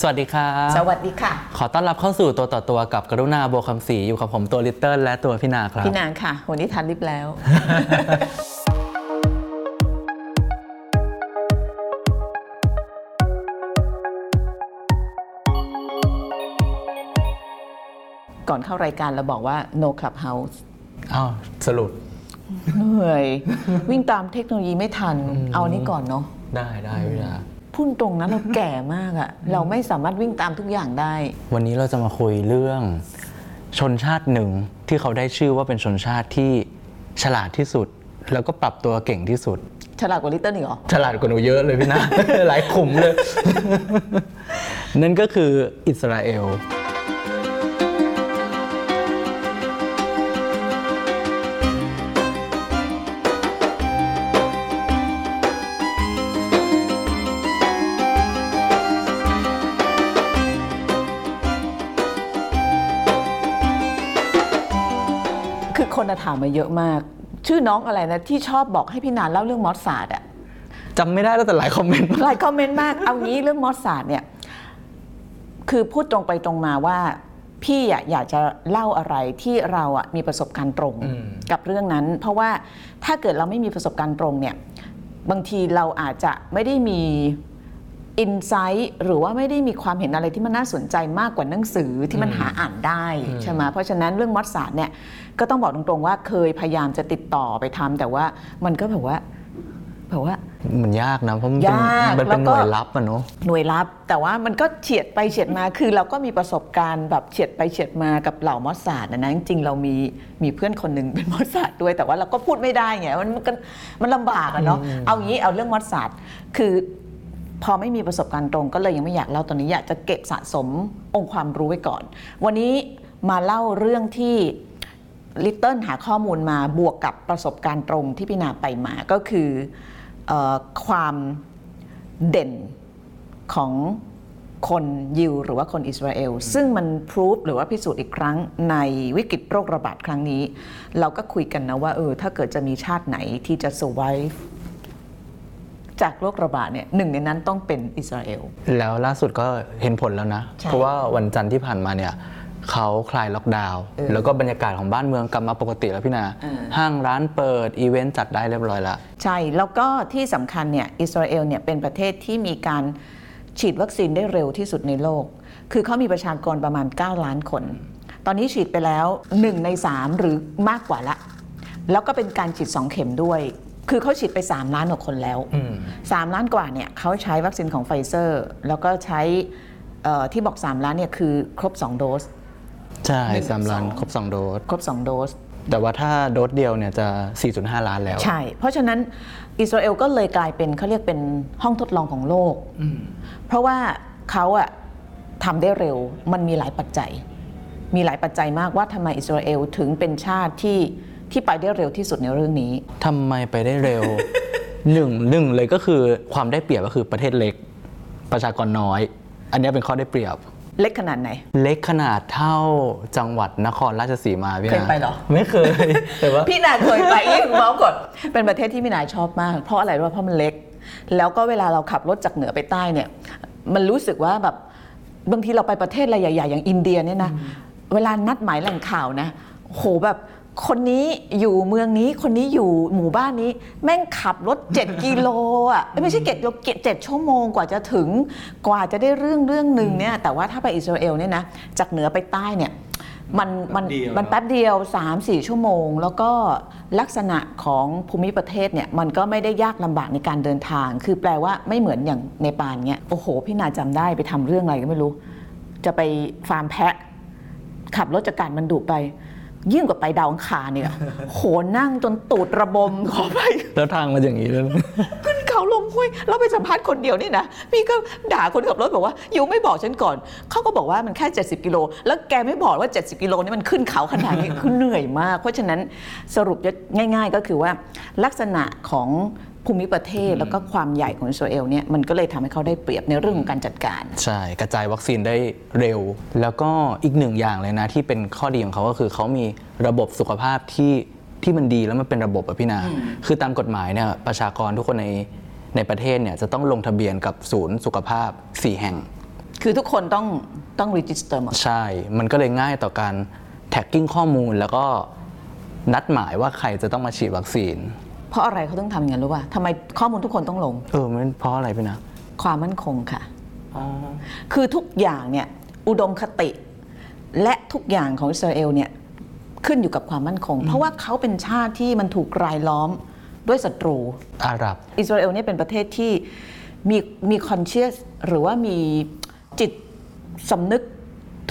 สวัสดีครับสวัสดีค่ะ ขอต้อนรับเข้าสู่ตัวต่อตัวกับกรุณาโบวคำศรีอยู่กับผมตัวลิตเติ้ลและตัวพี่นาครับ พี่นางค่ะวันนี้ทานลิปแล้ว ก่อนเข้ารายการเราบอกว่า no clubhouse อ้าวสรุปเหนื่อย วิ่งตามเทคโนโลยีไม่ทัน เอาอันนี้ก่อนเนาะได้ได้พี่นา พูดตรงนะเราแก่มากอะเราไม่สามารถวิ่งตามทุกอย่างได้ วันนี้เราจะมาคุยเรื่อง ชนชาติหนึ่งที่เขาได้ชื่อว่าเป็นชนชาติที่ฉลาดที่สุด แล้วก็ปรับตัวเก่งที่สุด ฉลาดกว่าลิตเติ้ลอีกเหรอ ฉลาดกว่าหนูเยอะเลยพี่นาหลายขุมเลย นั่นก็คืออิสราเอล นน่ะถามมาเยอะมาก ชื่อน้องอะไรนะที่ชอบบอกให้พี่นานเล่าเรื่องมอสซาร์ดอะจำไม่ได้แล้วแต่หลายคอมเมนต์หลายคอมเมนต์มาก เอางี้เรื่องมอสซาร์ดเนี่ยคือพูดตรงไปตรงมาว่า พี่อะอยากจะเล่าอะไรที่เราอะมีประสบการณ์ตรงอืมกับเรื่องนั้น เพราะว่าถ้าเกิดเราไม่มีประสบการณ์ตรงเนี่ยบางทีเราอาจจะไม่ได้มี insight หรือว่าไม่ได้มีความเห็นอะไรที่มันน่าสนใจมากกว่าหนังสือที่มันหาอ่านได้ใช่ไหมเพราะฉะนั้นเรื่องมอสซาร์ดเนี่ยก็ต้องบอกตรงๆว่าเคยพยายามจะติดต่อไปทำแต่ว่ามันก็แบบว่าแบบว่ามันยากนะเพราะมันเป็นยากมันเป็นหแล้วก็น่วยลับอะเนาะหน่วยลับ แต่ว่ามันก็เฉียดไปเฉียดมาคือเราก็มีประสบการณ์แบบเฉียดไปเฉียดมากับเหล่ามอสซาร์ดนะนะจริงๆเรามีมีเพื่อนคนหนึ่งเป็นมอสซาร์ดด้วยแต่ว่าเราก็พูดไม่ได้ไงมันมันก็มันลำบากอะเนาะเอางี้เอาเรื่องมอสซาร์ดคือ พอไม่มีประสบการณ์ตรงก็เลยยังไม่อยากเล่าตอนนี้อยากจะเก็บสะสมองค์ความรู้ไว้ก่อน วันนี้มาเล่าเรื่องที่ลิตเติ้ลหาข้อมูลมาบวกกับประสบการณ์ตรงที่พี่นาไปมาก็คือออความเด่นของคนยิวหรือว่าคนอิสราเอล ซึ่งมันพรูฟหรือว่าพิสูจน์อีกครั้งในวิกฤตโรคระบาดครั้งนี้ เราก็คุยกันนะว่าเออถ้าเกิดจะมีชาติไหนที่จะ survive จากโรคระบาดเนี่ยหนึ่งในนั้นต้องเป็นอิสราเอล แล้วล่าสุดก็เห็นผลแล้วนะใช่เพราะว่าวันจันทร์ที่ผ่านมาเนี่ยเขาคลายล็อกดาวน์เออแล้วก็บรรยากาศของบ้านเมืองกลับมาปกติแล้วพี่นาเออห้างร้านเปิด อีเวนต์จัดได้เรียบร้อยแล้วใช่ แล้วก็ที่สำคัญเนี่ยอิสราเอลเนี่ยเป็นประเทศที่มีการฉีดวัคซีนได้เร็วที่สุดในโลก คือเขามีประชากรประมาณ 9 ล้านคน ตอนนี้ฉีดไปแล้ว 1 ใน 3 หรือมากกว่าละ แล้วก็เป็นการฉีด 2 เข็มด้วย คือเขาฉีดไป 3 ล้านกว่าคนแล้วอืม3ล้านกว่าเนี่ยเขาใช้วัคซีนของไฟเซอร์ แล้วก็ใช้เอ่อที่บอก 3 ล้านเนี่ยคือครบ 2 โดส ใช่หนึ่งสามล้านสองครบ 2 โดส ครบ 2 โดส แต่ว่าถ้าโดสเดียวเนี่ยจะ 4.5 ล้านแล้ว ใช่ เพราะฉะนั้นอิสราเอลก็เลยกลายเป็นเขาเรียกเป็นห้องทดลองของโลก เพราะว่าเขาอะทำได้เร็วมันมีหลายปัจจัย มีหลายปัจจัยมากว่าทำไมอิสราเอลถึงเป็นชาติที่ ที่ไปได้เร็วที่สุดในเรื่องนี้ ทำไมไปได้เร็ว หนึ่งหนึ่งเลยก็คือความได้เปรียบก็คือประเทศเล็ก ประชากรน้อย อันนี้เป็นข้อได้เปรียบ เล็กขนาดไหน เล็กขนาดเท่าจังหวัดนครราชสีมาพี่เคยนะไปเหรอ ไม่เคย แต่ว่า พี่นาเคยไปยิ่งเมาส์ก่อนเป็นประเทศที่พี่นายชอบมาก เพราะอะไรรู้ไหมเพราะมันเล็ก แล้วก็เวลาเราขับรถจากเหนือไปใต้เนี่ย มันรู้สึกว่าแบบบางทีเราไปประเทศอะไรใหญ่ๆอย่างอินเดียเนี่ยนะ เวลานัดหมายแหล่งข่าวนะโหแบบ คนนี้อยู่เมืองนี้คนนี้อยู่หมู่บ้านนี้ แม่งขับรถ 7 กิโลอะเอ้ยไม่ใช่เจ็ดกิโลเจ็ดชั่วโมงกว่าจะถึงกว่าจะได้เรื่องเรื่องหนึ่งเนี่ยแต่ว่าถ้าไปอิสราเอลเนี่ยนะจากเหนือไปใต้เนี่ยมันมันแป๊บเดียวมันแป๊บเดียว 3-4 ชั่วโมง แล้วก็ลักษณะของภูมิประเทศเนี่ยมันก็ไม่ได้ยากลำบากในการเดินทาง คือแปลว่าไม่เหมือนอย่างในปานเนี่ยโอ้โห พี่นาจำได้ไปทำเรื่องอะไรก็ไม่รู้ จะไปฟาร์มแพะ ขับรถจากการมันดุไป ยิ่งกว่าไปดาวอังคารเนี่ยโหนั่งจนตูดระบมขอไปแล้วทางมันอย่างนี้เลยขึ้นเขาลงห้วยแล้วไปสัมภาษณ์คนเดียวนี่นะพี่ก็ด่าคนขับรถบอกว่ายูไม่บอกฉันก่อนเขาก็บอกว่ามันแค่ 70 กิโล แล้วแกไม่บอกว่า 70 กิโลนี่มันขึ้นเขาขนาดนี้คือเหนื่อยมาก เพราะฉะนั้นสรุปง่าย ๆ ก็คือว่าลักษณะของ ภูมิประเทศแล้วก็ความใหญ่ของอิสราเอลเนี่ยมันก็เลยทำให้เขาได้เปรียบในเรื่องของการจัดการ ใช่กระจายวัคซีนได้เร็ว แล้วก็อีกหนึ่งอย่างเลยนะ ที่เป็นข้อดีของเขาก็คือเขามีระบบสุขภาพที่ที่มันดีแล้วมันเป็นระบบอะพี่นา คือตามกฎหมายเนี่ยประชากรทุกคนในในประเทศเนี่ยจะต้องลงทะเบียนกับศูนย์สุขภาพ 4 แห่ง คือทุกคนต้องต้อง register หมดใช่ มันก็เลยง่ายต่อการ tracking ข้อมูลแล้วก็นัดหมายว่าใครจะต้องมาฉีดวัคซีน เพราะอะไรเขาต้องทำอย่างนั้นรู้ป่ะทำไมข้อมูลทุกคนต้องลง เออมันเพราะอะไรพี่นะความมั่นคงค่ะ คือทุกอย่างเนี่ยอุดมคติ และทุกอย่างของอิสราเอลเนี่ยขึ้นอยู่กับความมั่นคง เพราะว่าเขาเป็นชาติที่มันถูกรายล้อมด้วยศัตรูอาหรับ อิสราเอลเนี่ยเป็นประเทศที่มีมีคอนเชียสหรือว่ามีจิตสำนึก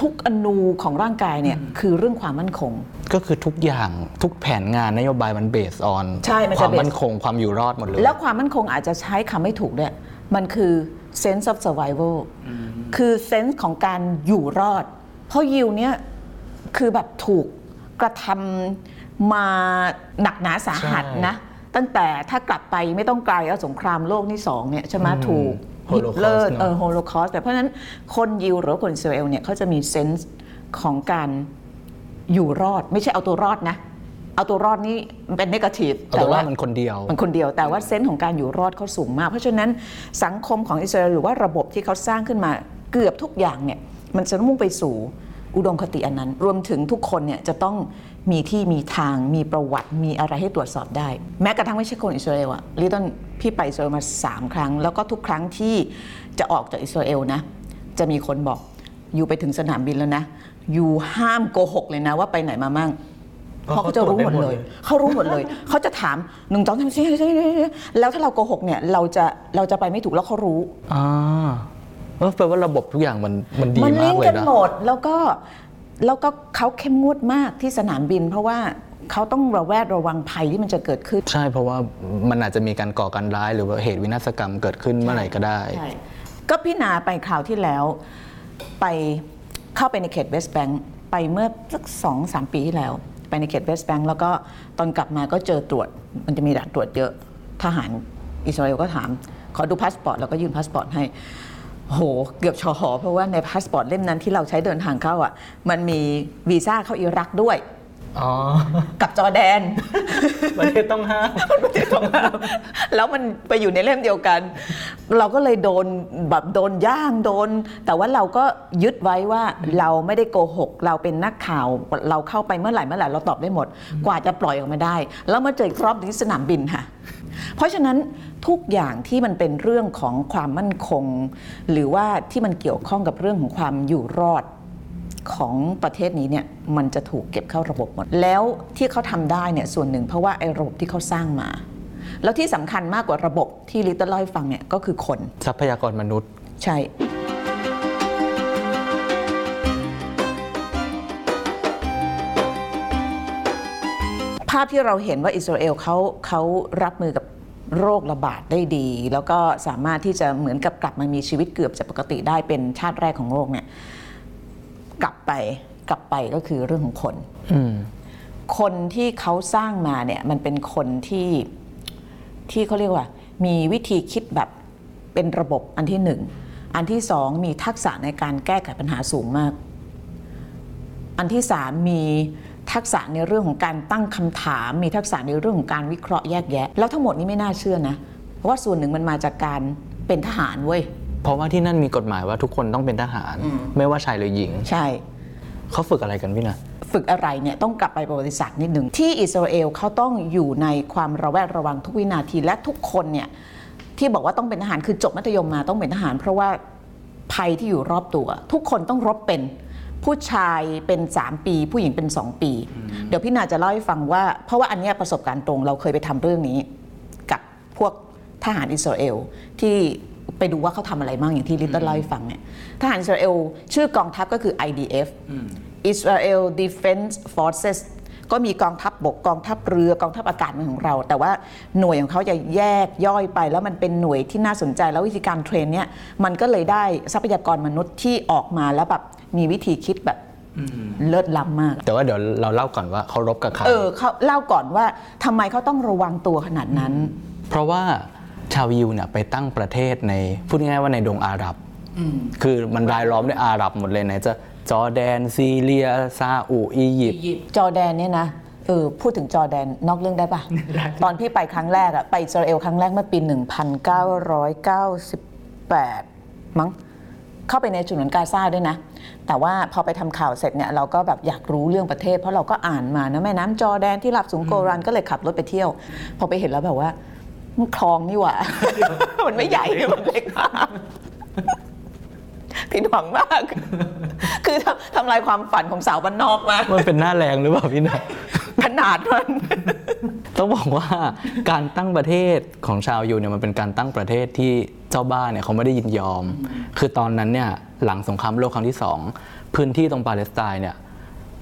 ทุกอนูของร่างกายเนี่ยคือเรื่องความมั่นคง ก็คือทุกอย่างทุกแผนงานนโยบายมันเบสออนใช่มันคจะวาม base มั่นคงความอยู่รอดหมดเลย แล้วความมั่นคงอาจจะใช้คำไม่ถูกด้วยมันคือ sense of survival คือ sense ของการอยู่รอด เพราะยิวเนี่ยคือแบบถูกกระทำมาหนักหนาสาหัสใช่นะ ตั้งแต่ถ้ากลับไปไม่ต้องไกลเอาสงครามโลกที่สองเนี่ยใช่ไหมอืมถูก Holocaust ฮิตเลอร์เนอะ เออโฮโลคอสแต่เพราะฉะนั้นคนยิวหรือว่าคนอิสราเอลเนี่ยเขาจะมี senseของการ อยู่รอดไม่ใช่เอาตัวรอดนะ เอาตัวรอดนี่มันเป็นนกาทีฟเอาตัวว่ามันคนเดียว มันคนเดียวแต่ว่าเซนส์ของการอยู่รอดเขาสูงมาก เพราะฉะนั้นสังคมของอิสราเอลหรือว่าระบบที่เขาสร้างขึ้นมาเกือบทุกอย่างเนี่ยมันจะมุ่งไปสู่อุดมคติอันนั้น รวมถึงทุกคนเนี่ยจะต้องมีที่มีทางมีประวัติมีอะไรให้ตรวจสอบได้ แม้กระทั่งไม่ใช่คนอิสราเอลอะลิตอนพี่ไปอิสราเอลมาสามครั้ง แล้วก็ทุกครั้งที่จะออกจากอิสราเอลนะจะมีคนบอกอยู่ไปถึงสนามบินแล้วนะ อยู่ห้ามโกหกเลยนะว่าไปไหนมามั่งเพราะเขาจะรู้หมดเลย เขารู้หมดเลย เขาจะถามหนึ่งสองสามสี่แล้วถ้าเราโกหกเนี่ยเราจะเราจะไปไม่ถูกแล้วเขารู้อ่าเออแปลว่าระบบทุกอย่างมันมันดีมันมาลิกงก์เลกัยนนะหมดแล้วก็แล้วก็เขาเข้มงวดมากที่สนามบิน เพราะว่าเขาต้องระแวดระวังภัยที่มันจะเกิดขึ้น ใช่เพราะว่ามันอาจจะมีการก่อการร้าย หรือว่าเหตุวินาศกรรมเกิดขึ้นเมื่อไหร่ก็ได้ใช่ก็พี่นาไปคราวที่แล้วไป เข้าไปในเขตเวสต์แบงค์ไปเมื่อสักสองสามปีที่แล้ว ไปในเขตเวสต์แบงค์แล้วก็ตอนกลับมาก็เจอตรวจ มันจะมีด่านตรวจเยอะทหารอิสราเอลก็ถาม ขอดูพาสปอร์ตแล้วก็ยื่นพาสปอร์ตให้โหเกือบชอหอเพราะว่าในพาสปอร์ตเล่มนั้นที่เราใช้เดินทางเข้าอะมันมีวีซ่าเข้าอิรักด้วย อ๋อ กับจอร์แดนประเทศต้องห้าม แล้วมันไปอยู่ในเล่มเดียวกัน เราก็เลยโดนแบบโดนย่างโดน แต่ว่าเราก็ยึดไว้ว่าเราไม่ได้โกหก เราเป็นนักข่าวเราเข้าไปเมื่อไหร่เมื่อไหร่เราตอบได้หมด กว่าจะปล่อยออกมาได้ แล้วมาเจออีกรอบที่สนามบินค่ะ เพราะฉะนั้นทุกอย่างที่มันเป็นเรื่องของความมั่นคง หรือว่าที่มันเกี่ยวข้องกับเรื่องของความอยู่รอด ของประเทศนี้เนี่ยมันจะถูกเก็บเข้าระบบหมด แล้วที่เขาทำได้เนี่ยส่วนหนึ่งเพราะว่าไอ้ระบบที่เขาสร้างมา แล้วที่สำคัญมากกว่าระบบที่ลิตเติ้ลเล่าให้ฟังเนี่ยก็คือคน ทรัพยากรมนุษย์ ใช่ภาพที่เราเห็นว่าอิสราเอลเขาเขารับมือกับโรคระบาดได้ดี แล้วก็สามารถที่จะเหมือนกับกลับมามีชีวิตเกือบจะปกติได้เป็นชาติแรกของโลกเนี่ย กลับไปกลับไปก็คือเรื่องของคนอืมคนที่เขาสร้างมาเนี่ยมันเป็นคนที่ที่เขาเรียกว่า มีวิธีคิดแบบเป็นระบบอันที่หนึ่ง อันที่สองมีทักษะในการแก้ไขปัญหาสูงมาก อันที่สามมีทักษะในเรื่องของการตั้งคำถาม มีทักษะในเรื่องของการวิเคราะห์แยกแยะ แล้วทั้งหมดนี้ไม่น่าเชื่อนะ เพราะว่าส่วนหนึ่งมันมาจากการเป็นทหารเว้ย เพราะว่าที่นั่นมีกฎหมายว่าทุกคนต้องเป็นทหาร ไม่ว่าชายหรือหญิง ใช่ เขาฝึกอะไรกันพี่นะฝึกอะไรเนี่ยต้องกลับไปประวัติศาสตร์นิดหนึ่งที่อิสราเอลเขาต้องอยู่ในความระแวดระวังทุกวินาทีและทุกคนเนี่ยที่บอกว่าต้องเป็นทหารคือจบมัธยมมาต้องเป็นทหาร เพราะว่าภัยที่อยู่รอบตัว ทุกคนต้องรบเป็นผู้ชายเป็น 3 ปี ผู้หญิงเป็น 2 ปี เดี๋ยวพี่นาจะเล่าให้ฟังว่า เพราะว่าอันเนี้ยประสบการณ์ตรงเราเคยไปทำเรื่องนี้ กับพวกทหารอิสราเอลที่ ไปดูว่าเขาทำอะไรบ้างอย่างที่ลิตเติ้ลเล่าให้ฟังเนี่ยทหารอิสราเอลชื่อกองทัพก็คือ IDF Israel Defense Forces ก็มีกองทัพบบกกองทัพเรือกองทัพอากาศเหมือนของเรา แต่ว่าหน่วยของเขาจะแยกย่อยไป แล้วมันเป็นหน่วยที่น่าสนใจแล้ววิธีการเทรนเนี่ยมันก็เลยได้ทรัพยากรมนุษย์ที่ออกมาแล้วแบบมีวิธีคิดแบบเลิศล้ำมาก แต่ว่าเดี๋ยวเราเล่าก่อนว่าเขารบกับใครเออเขาเล่าก่อนว่าทำไมเขาต้องระวังตัวขนาดนั้น เพราะว่า ชาวยิวเนี่ยไปตั้งประเทศในพูดง่ายๆว่าในดงอาหรับคือมันรายล้อมด้วยอาหรับหมดเลยไหนจะจอร์แดนซีเรียซาอุอียิปต์จอร์แดนเนี่ยนะเออพูดถึงจอร์แดนนอกเรื่องได้ปะตอนพี่ไปครั้งแรกอะไปอิสราเอลครั้งแรกเมื่อปี 1998 มั้งเข้าไปในฉนวนกาซาด้วยนะ แต่ว่าพอไปทำข่าวเสร็จเนี่ยเราก็แบบอยากรู้เรื่องประเทศ เพราะเราก็อ่านมานะแม่น้ำจอร์แดนที่รับสูงโกรันก็เลยขับรถไปเที่ยว พอไปเห็นแล้วแบบว่า มันคลองนี่หว่า มันไม่ใหญ่มันเล็กมากผิดหวังมาก คือทำทำลายความฝันของสาวบ้านนอกมากมันเป็นหน้าแรงหรือเปล่าพี่นาขนาดมัน ต้องบอกว่าการตั้งประเทศของชาวยูเนี่ยมันเป็นการตั้งประเทศที่เจ้าบ้านเนี่ยเขาไม่ได้ยินยอม คือตอนนั้นเนี่ยหลังสงครามโลกครั้งที่สองพื้นที่ตรงปาเลสไตน์เนี่ย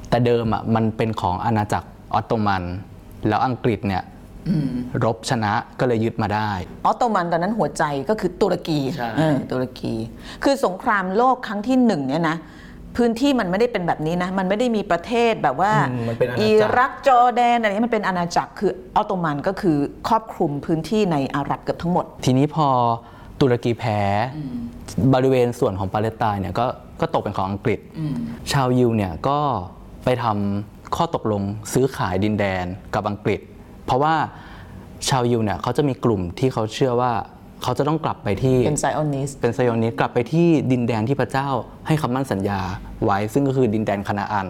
แต่เดิมอะมันเป็นของอาณาจักรออตโตมัน แล้วอังกฤษเนี่ย รบชนะก็เลยยึดมาได้ออตโตมันตอนนั้นหัวใจก็คือตุรกีใช่เออตุรกี คือสงครามโลกครั้งที่หนึ่งเนี่ยนะพื้นที่มันไม่ได้เป็นแบบนี้นะ มันไม่ได้มีประเทศแบบว่าอืมมันเป็นอาณาจักรอิรักจอร์แดนอะไรเงี้ยมันเป็นอาณาจักรคือออตโตมันก็คือครอบคลุมพื้นที่ในอาหรับเกือบทั้งหมด ทีนี้พอตุรกีแพ้บริเวณส่วนของปาเลสไตน์เนี่ยก็ก็ตกเป็นของอังกฤษ ชาวยิวเนี่ยก็ไปทำข้อตกลงซื้อขายดินแดนกับอังกฤษ เพราะว่าชาวยิวเนี่ยเขาจะมีกลุ่มที่เขาเชื่อว่าเขาจะต้องกลับไปที่เป็นไซออนิสต์เป็นไซออนิสต์กลับไปที่ดินแดนที่พระเจ้าให้คำมั่นสัญญาไว้ ซึ่งก็คือดินแดนคานาอัน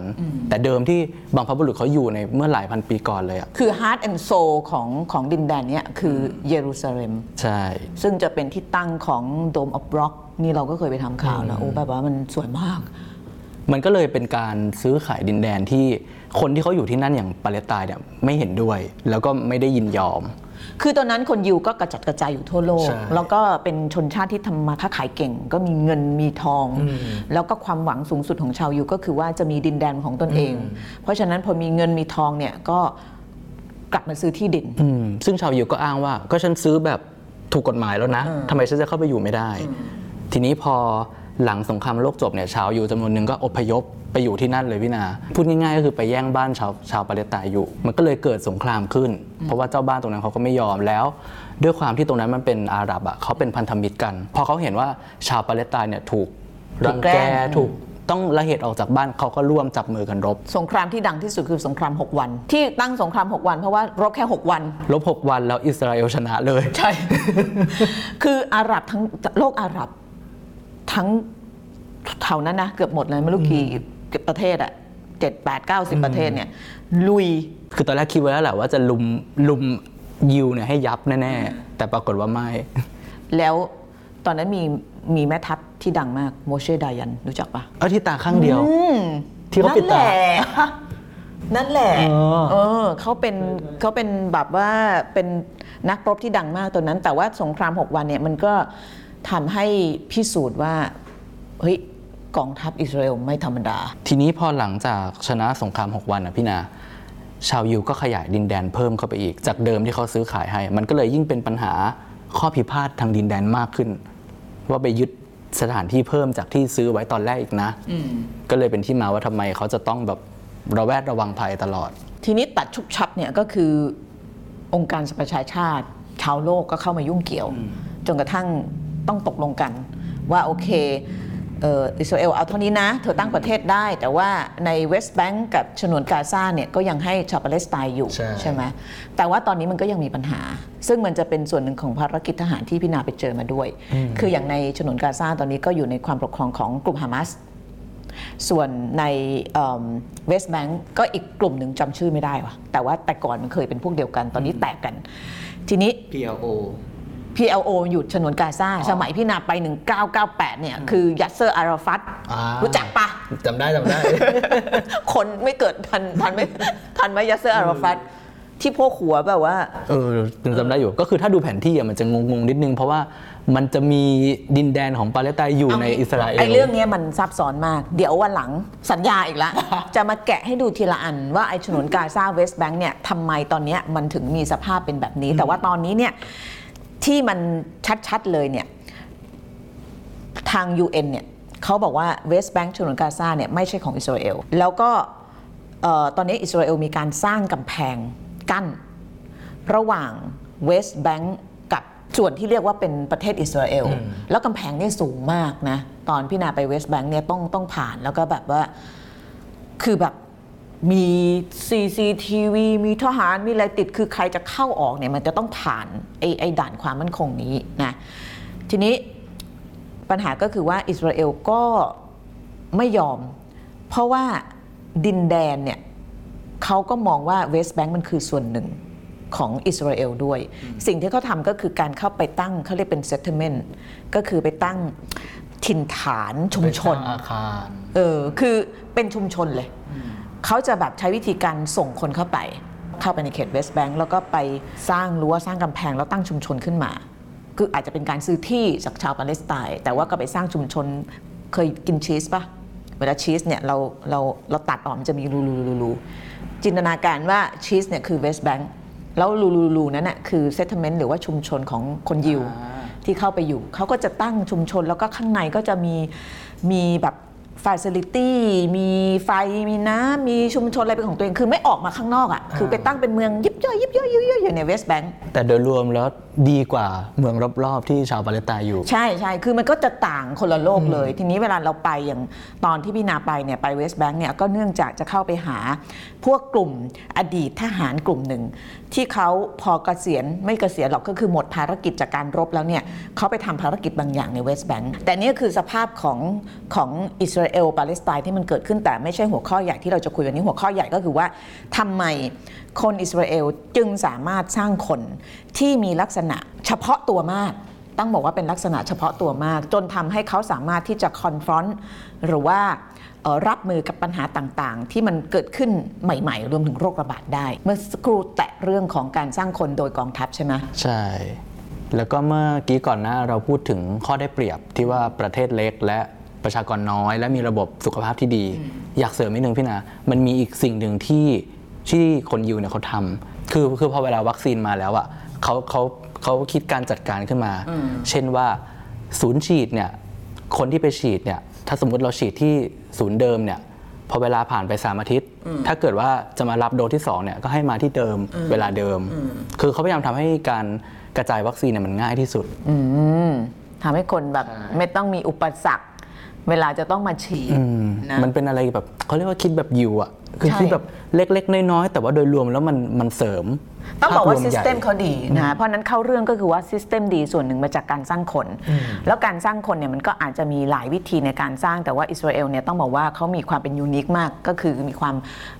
แต่เดิมที่บางพบุรุษเขาอยู่ในเมื่อหลายพันปีก่อนเลยอะคือ heart and soul ของของดินแดนเนี้ยคือเยรูซาเล็ม ใช่ ซึ่งจะเป็นที่ตั้งของ Dome of Rock นี่เราก็เคยไปทำข่าวนะโอ้แบบว่ามันสวยมาก มันก็เลยเป็นการซื้อขายดินแดนที่คนที่เขาอยู่ที่นั่นอย่างปาเลสไตน์เนี่ยไม่เห็นด้วย แล้วก็ไม่ได้ยินยอม คือตอนนั้นคนยิวก็กระจัดกระจายอยู่ทั่วโลกใช่แล้วก็เป็นชนชาติที่ทำมาค้าขายเก่ง ก็มีเงินมีทอง แล้วก็ความหวังสูงสุดของชาวยิวก็คือว่าจะมีดินแดนของตนเอง เพราะฉะนั้นพอมีเงินมีทองเนี่ยก็กลับมาซื้อที่ดินอืมซึ่งชาวยิวก็อ้างว่า ก็ฉันซื้อแบบถูกกฎหมายแล้วนะทำไมฉันจะเข้าไปอยู่ไม่ได้ ทีนี้พอ หลังสงครามโลกจบเนี่ยชาวยิวจำนวนหนึ่งก็อพยพไปอยู่ที่นั่นเลยพี่นาพูดง่ายๆก็คือไปแย่งบ้านชาวชาวปาเลสไตน์อยู่ มันก็เลยเกิดสงครามขึ้น เพราะว่าเจ้าบ้านตรงนั้นเขาก็ไม่ยอมแล้ว ด้วยความที่ตรงนั้นมันเป็นอาหรับอะเขาเป็นพันธมิตรกันพอเขาเห็นว่าชาวปาเลสไตน์เนี่ยถูกรังถูกแกแกล้งถูกต้องละเหตุออกจากบ้านเขาก็ร่วมจับมือกันรบ สงครามที่ดังที่สุดคือสงคราม 6 วัน ที่ตั้งสงคราม 6 วันเพราะว่ารบแค่ 6 วันลบหกวันแล้วอิสราเอลชนะเลย ใช่ คืออาหรับทั้งโลกอาหรับ ทั้งแถวนั้นนะเกือบหมดเลยไม่รู้กี่เกือบประเทศอะเจ็ดแปดเก้าสิบประเทศเนี่ย ลุย คือตอนแรกคิดไว้แล้วแหละว่าจะลุมลุมยิวเนี่ยให้ยับแน่ๆ แต่ปรากฏว่าไม่ แล้วตอนนั้นมีมีแม่ทัพที่ดังมากโมเชดายันรู้จักปะเอาที่ตาข้างเดียวที่เขาปิดนั่นแหตาละนั่นแหละเออเออเขาเป็นเขาเป็นแบบว่าเป็นนักรบที่ดังมากตัวนั้น แต่ว่าสงคราม6วันเนี่ยมันก็ ทำให้พิสูจน์ว่าเฮ้ยกองทัพอิสราเอลไม่ธรรมดา ทีนี้พอหลังจากชนะสงคราม 6 วันอะพี่นา ชาวยิวก็ขยายดินแดนเพิ่มเข้าไปอีก จากเดิมที่เขาซื้อขายให้ มันก็เลยยิ่งเป็นปัญหาข้อพิพาททางดินแดนมากขึ้น ว่าไปยึดสถานที่เพิ่มจากที่ซื้อไว้ตอนแรกอีกนะก็เลยเป็นที่มาว่าทำไมเขาจะต้องแบบระแวดระวังภัยตลอด ทีนี้ตัดชุบชับเนี่ยก็คือองค์การสหประชาชาติ ชาวโลกก็เข้ามายุ่งเกี่ยว จนกระทั่ง ต้องตกลงกัน ว่าโอเคเอ่ออิสราเอลเอาเท่านี้นะ เธอตั้งประเทศได้ แต่ว่าในเวสต์แบงก์กับฉนวนกาซาเนี่ยก็ยังให้ชาวปาเลสไตน์อยู่ใช่ไหมแต่ว่าตอนนี้มันก็ยังมีปัญหา ซึ่งมันจะเป็นส่วนหนึ่งของภารกิจทหารที่พี่นาไปเจอมาด้วย คืออย่างในฉนวนกาซาตอนนี้ก็อยู่ในความปกครองของกลุ่มฮามาสส่วนในเวสต์แบงก์ก็อีกกลุ่มหนึ่งจำชื่อไม่ได้ว่ะแต่ว่าแต่ก่อนมันเคยเป็นพวกเดียวกันตอนนี้แตกกัน ทีนี้ PLO PLO อยู่ฉนวนกาซาสมัยพี่นาไป 1998 เนี่ย คือยัสเซอร์อาราฟัตอ่ารู้รู้จักปะจำได้จำได้ คนไม่เกิดทันทันไม่ทันไหมยัสเซอร์อาราฟัตที่พวกหัวแบบว่า เออยังจำได้อยู่ ก็คือถ้าดูแผนที่อะมันจะงงๆนิดนึง เพราะว่ามันจะมีดินแดนของปาเลสไตน์อยู่ในอิสราเอลไอ้เรื่องเนี้ยมันซับซ้อนมาก เดี๋ยววันหลังสัญญาอีกละ จะมาแกะให้ดูทีละอันว่าไอ้ฉนวนกาซาเวสต์แบงค์เนี่ยทำไมตอนเนี้ยมันถึงมีสภาพเป็นแบบนี้ แต่ว่าตอนนี้เนี่ย ที่มันชัด ๆ เลยเนี่ย ทาง UN เนี่ยเขาบอกว่าเวสต์แบงค์ฉนวนกาซาเนี่ยไม่ใช่ของอิสราเอลแล้วก็เอ่อตอนนี้อิสราเอลมีการสร้างกำแพงกั้น ระหว่างเวสต์แบงก์กับส่วนที่เรียกว่าเป็นประเทศอิสราเอลแล้วกำแพงเนี่ยสูงมากนะ ตอนพี่นาไปเวสต์แบงก์เนี่ยต้องต้องผ่านแล้วก็แบบว่าคือแบบ มี CCTV มีทหารมีอะไรติดคือใครจะเข้าออกเนี่ยมันจะต้องผ่านไอ้ไอ้ด่านความมั่นคงนี้นะทีนี้ปัญหาก็คือว่าอิสราเอลก็ไม่ยอม เพราะว่าดินแดนเนี่ยเขาก็มองว่าเวสต์แบงก์มันคือส่วนหนึ่งของอิสราเอลด้วย สิ่งที่เขาทำก็คือการเข้าไปตั้งเขาเรียกเป็น settlement ก็คือไปตั้งถิ่นฐานชุมชนอาคารเออคือเป็นชุมชนเลย เขาจะแบบใช้วิธีการส่งคนเข้าไป เข้าไปในเขตเวสต์แบงก์แล้วก็ไปสร้างรั้วสร้างกำแพงแล้วตั้งชุมชนขึ้นมา คืออาจจะเป็นการซื้อที่จากชาวปาเลสไตน์แต่ว่าก็ไปสร้างชุมชนเคยกินชีสปะเวลาชีสเนี่ยเราเราเราตัดออกมันจะมีรูรูรูรูจินตนาการว่าชีสเนี่ยคือเวสต์แบงก์แล้วรูรูรูนั้นน่ะคือเซ t เ m เมนต์หรือว่าชุมชนของคนยิวอ่าที่เข้าไปอยู่ เขาก็จะตั้งชุมชนแล้วก็ข้างในก็จะมีมีแบบ ฟ a ซิลิตี้มีไฟมีน้ำมีชุมชนอะไรเป็นของตัวเองคือไม่ออกมาข้างนอกอะ่ะคือไปตั้งเป็นเมืองยิบย่อยยิบย่อยยิบย่อยอยู่ในเวสต์แบงก์แต่โดยรวมแล้วดีกว่าเมืองรอบๆ ที่ชาวปาเลสไตน์อยู่ ใช่ใช่คือมันก็จะต่างคนละโลกเลย ทีนี้เวลาเราไปอย่างตอนที่พี่นาไปเนี่ยไปเวสต์แบงก์เนี่ยก็เนื่องจากจะเข้าไปหาพวกกลุ่มอดีตทหารกลุ่มหนึ่ง ที่เขาพอเกษียณไม่เกษียณหรอกก็คือหมดภารกิจจากการรบแล้วเนี่ยเขาไปทำภารกิจบางอย่างในเวสต์แบงก์แต่นี่คือสภาพของของอิสราเอลปาเลสไตน์ที่มันเกิดขึ้นแต่ไม่ใช่หัวข้อใหญ่ที่เราจะคุยวันนี้หัวข้อใหญ่ก็คือว่าทำไมคนอิสราเอลจึงสามารถสร้างคนที่มีลักษณะเฉพาะตัวมากต้องบอกว่าเป็นลักษณะเฉพาะตัวมาก จนทำให้เขาสามารถที่จะ confront หรือว่า รับมือกับปัญหาต่างๆ ที่มันเกิดขึ้นใหม่ ๆ รวมถึงโรคระบาดได้ เมื่อสักครู่แตะเรื่องของการสร้างคนโดยกองทัพใช่ไหมใช่แล้วก็เมื่อกี้ก่อนหน้าเราพูดถึงข้อได้เปรียบที่ว่าประเทศเล็กและประชากรน้อย และมีระบบสุขภาพที่ดี อยากเสริมนิดนึงพี่นา มันมีอีกสิ่งหนึ่งที่ที่คนยูเนี่ยเขาทำคือคือพอเวลาวัคซีนมาแล้วอะเขาเขาเขาคิดการจัดการขึ้นมา เช่นว่า ศูนย์ฉีดเนี่ยคนที่ไปฉีดเนี่ย ถ้าสมมุติเราฉีดที่ศูนย์เดิมเนี่ยพอเวลาผ่านไปสามอาทิตย์ ถ้าเกิดว่าจะมารับโดสที่2เนี่ยก็ให้มาที่เดิมเวลาเดิม คือเขาพยายามทำให้การกระจายวัคซีนเนี่ยมันง่ายที่สุดอืมทำให้คนแบบไม่ต้องมีอุปสรรค เวลาจะต้องมาฉีดนะ มันเป็นอะไรแบบเขาเรียกว่าคิดแบบยิวอะ คือใช่คิดแบบเล็กๆ น้อยๆ แต่ว่าโดยรวมแล้วมันมันเสริม ต้องบอกว่าภพรซิมสใหญ่เต็มเขาดีนะเพราะฉะนั้นเข้าเรื่องก็คือว่าซิสเต็มดีส่วนหนึ่งมาจากการสร้างคน แล้วการสร้างคนเนี่ยมันก็อาจจะมีหลายวิธีในการสร้างแต่ว่าอิสราเอลเนี่ยต้องบอกว่าเขามีความเป็นยูนิคมากก็คือมีความ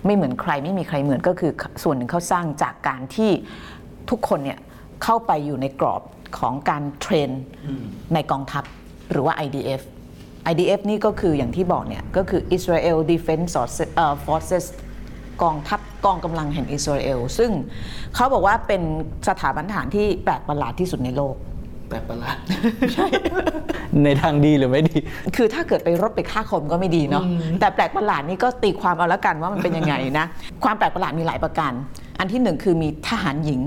ไม่เหมือนใคร ไม่มีใครเหมือนก็คือส่วนหนึ่งเขาสร้างจากการที่ทุกคนเนี่ยเข้าไปอยู่ในกรอบของการเทรนในกองทัพหรือว่า IDF IDF นี่ก็คืออย่างที่บอกเนี่ย ก็คือ Israel Defense Forces- เอ่อ Forces กองทัพกองกำลังแห่งอิสราเอลซึ่งเขาบอกว่าเป็นสถาบันทหารที่แปลกประหลาดที่สุดในโลก แปลกประหลาดในทางดีหรือไม่ดี คือถ้าเกิดไปรบไปฆ่าคนก็ไม่ดีเนาะแต่แปลกประหลาดนี่ก็ตีความเอาละกันว่ามันเป็นยังไงนะ ความแปลกประหลาดมีหลายประการ อันที่หนึ่งคือมีทหารหญิง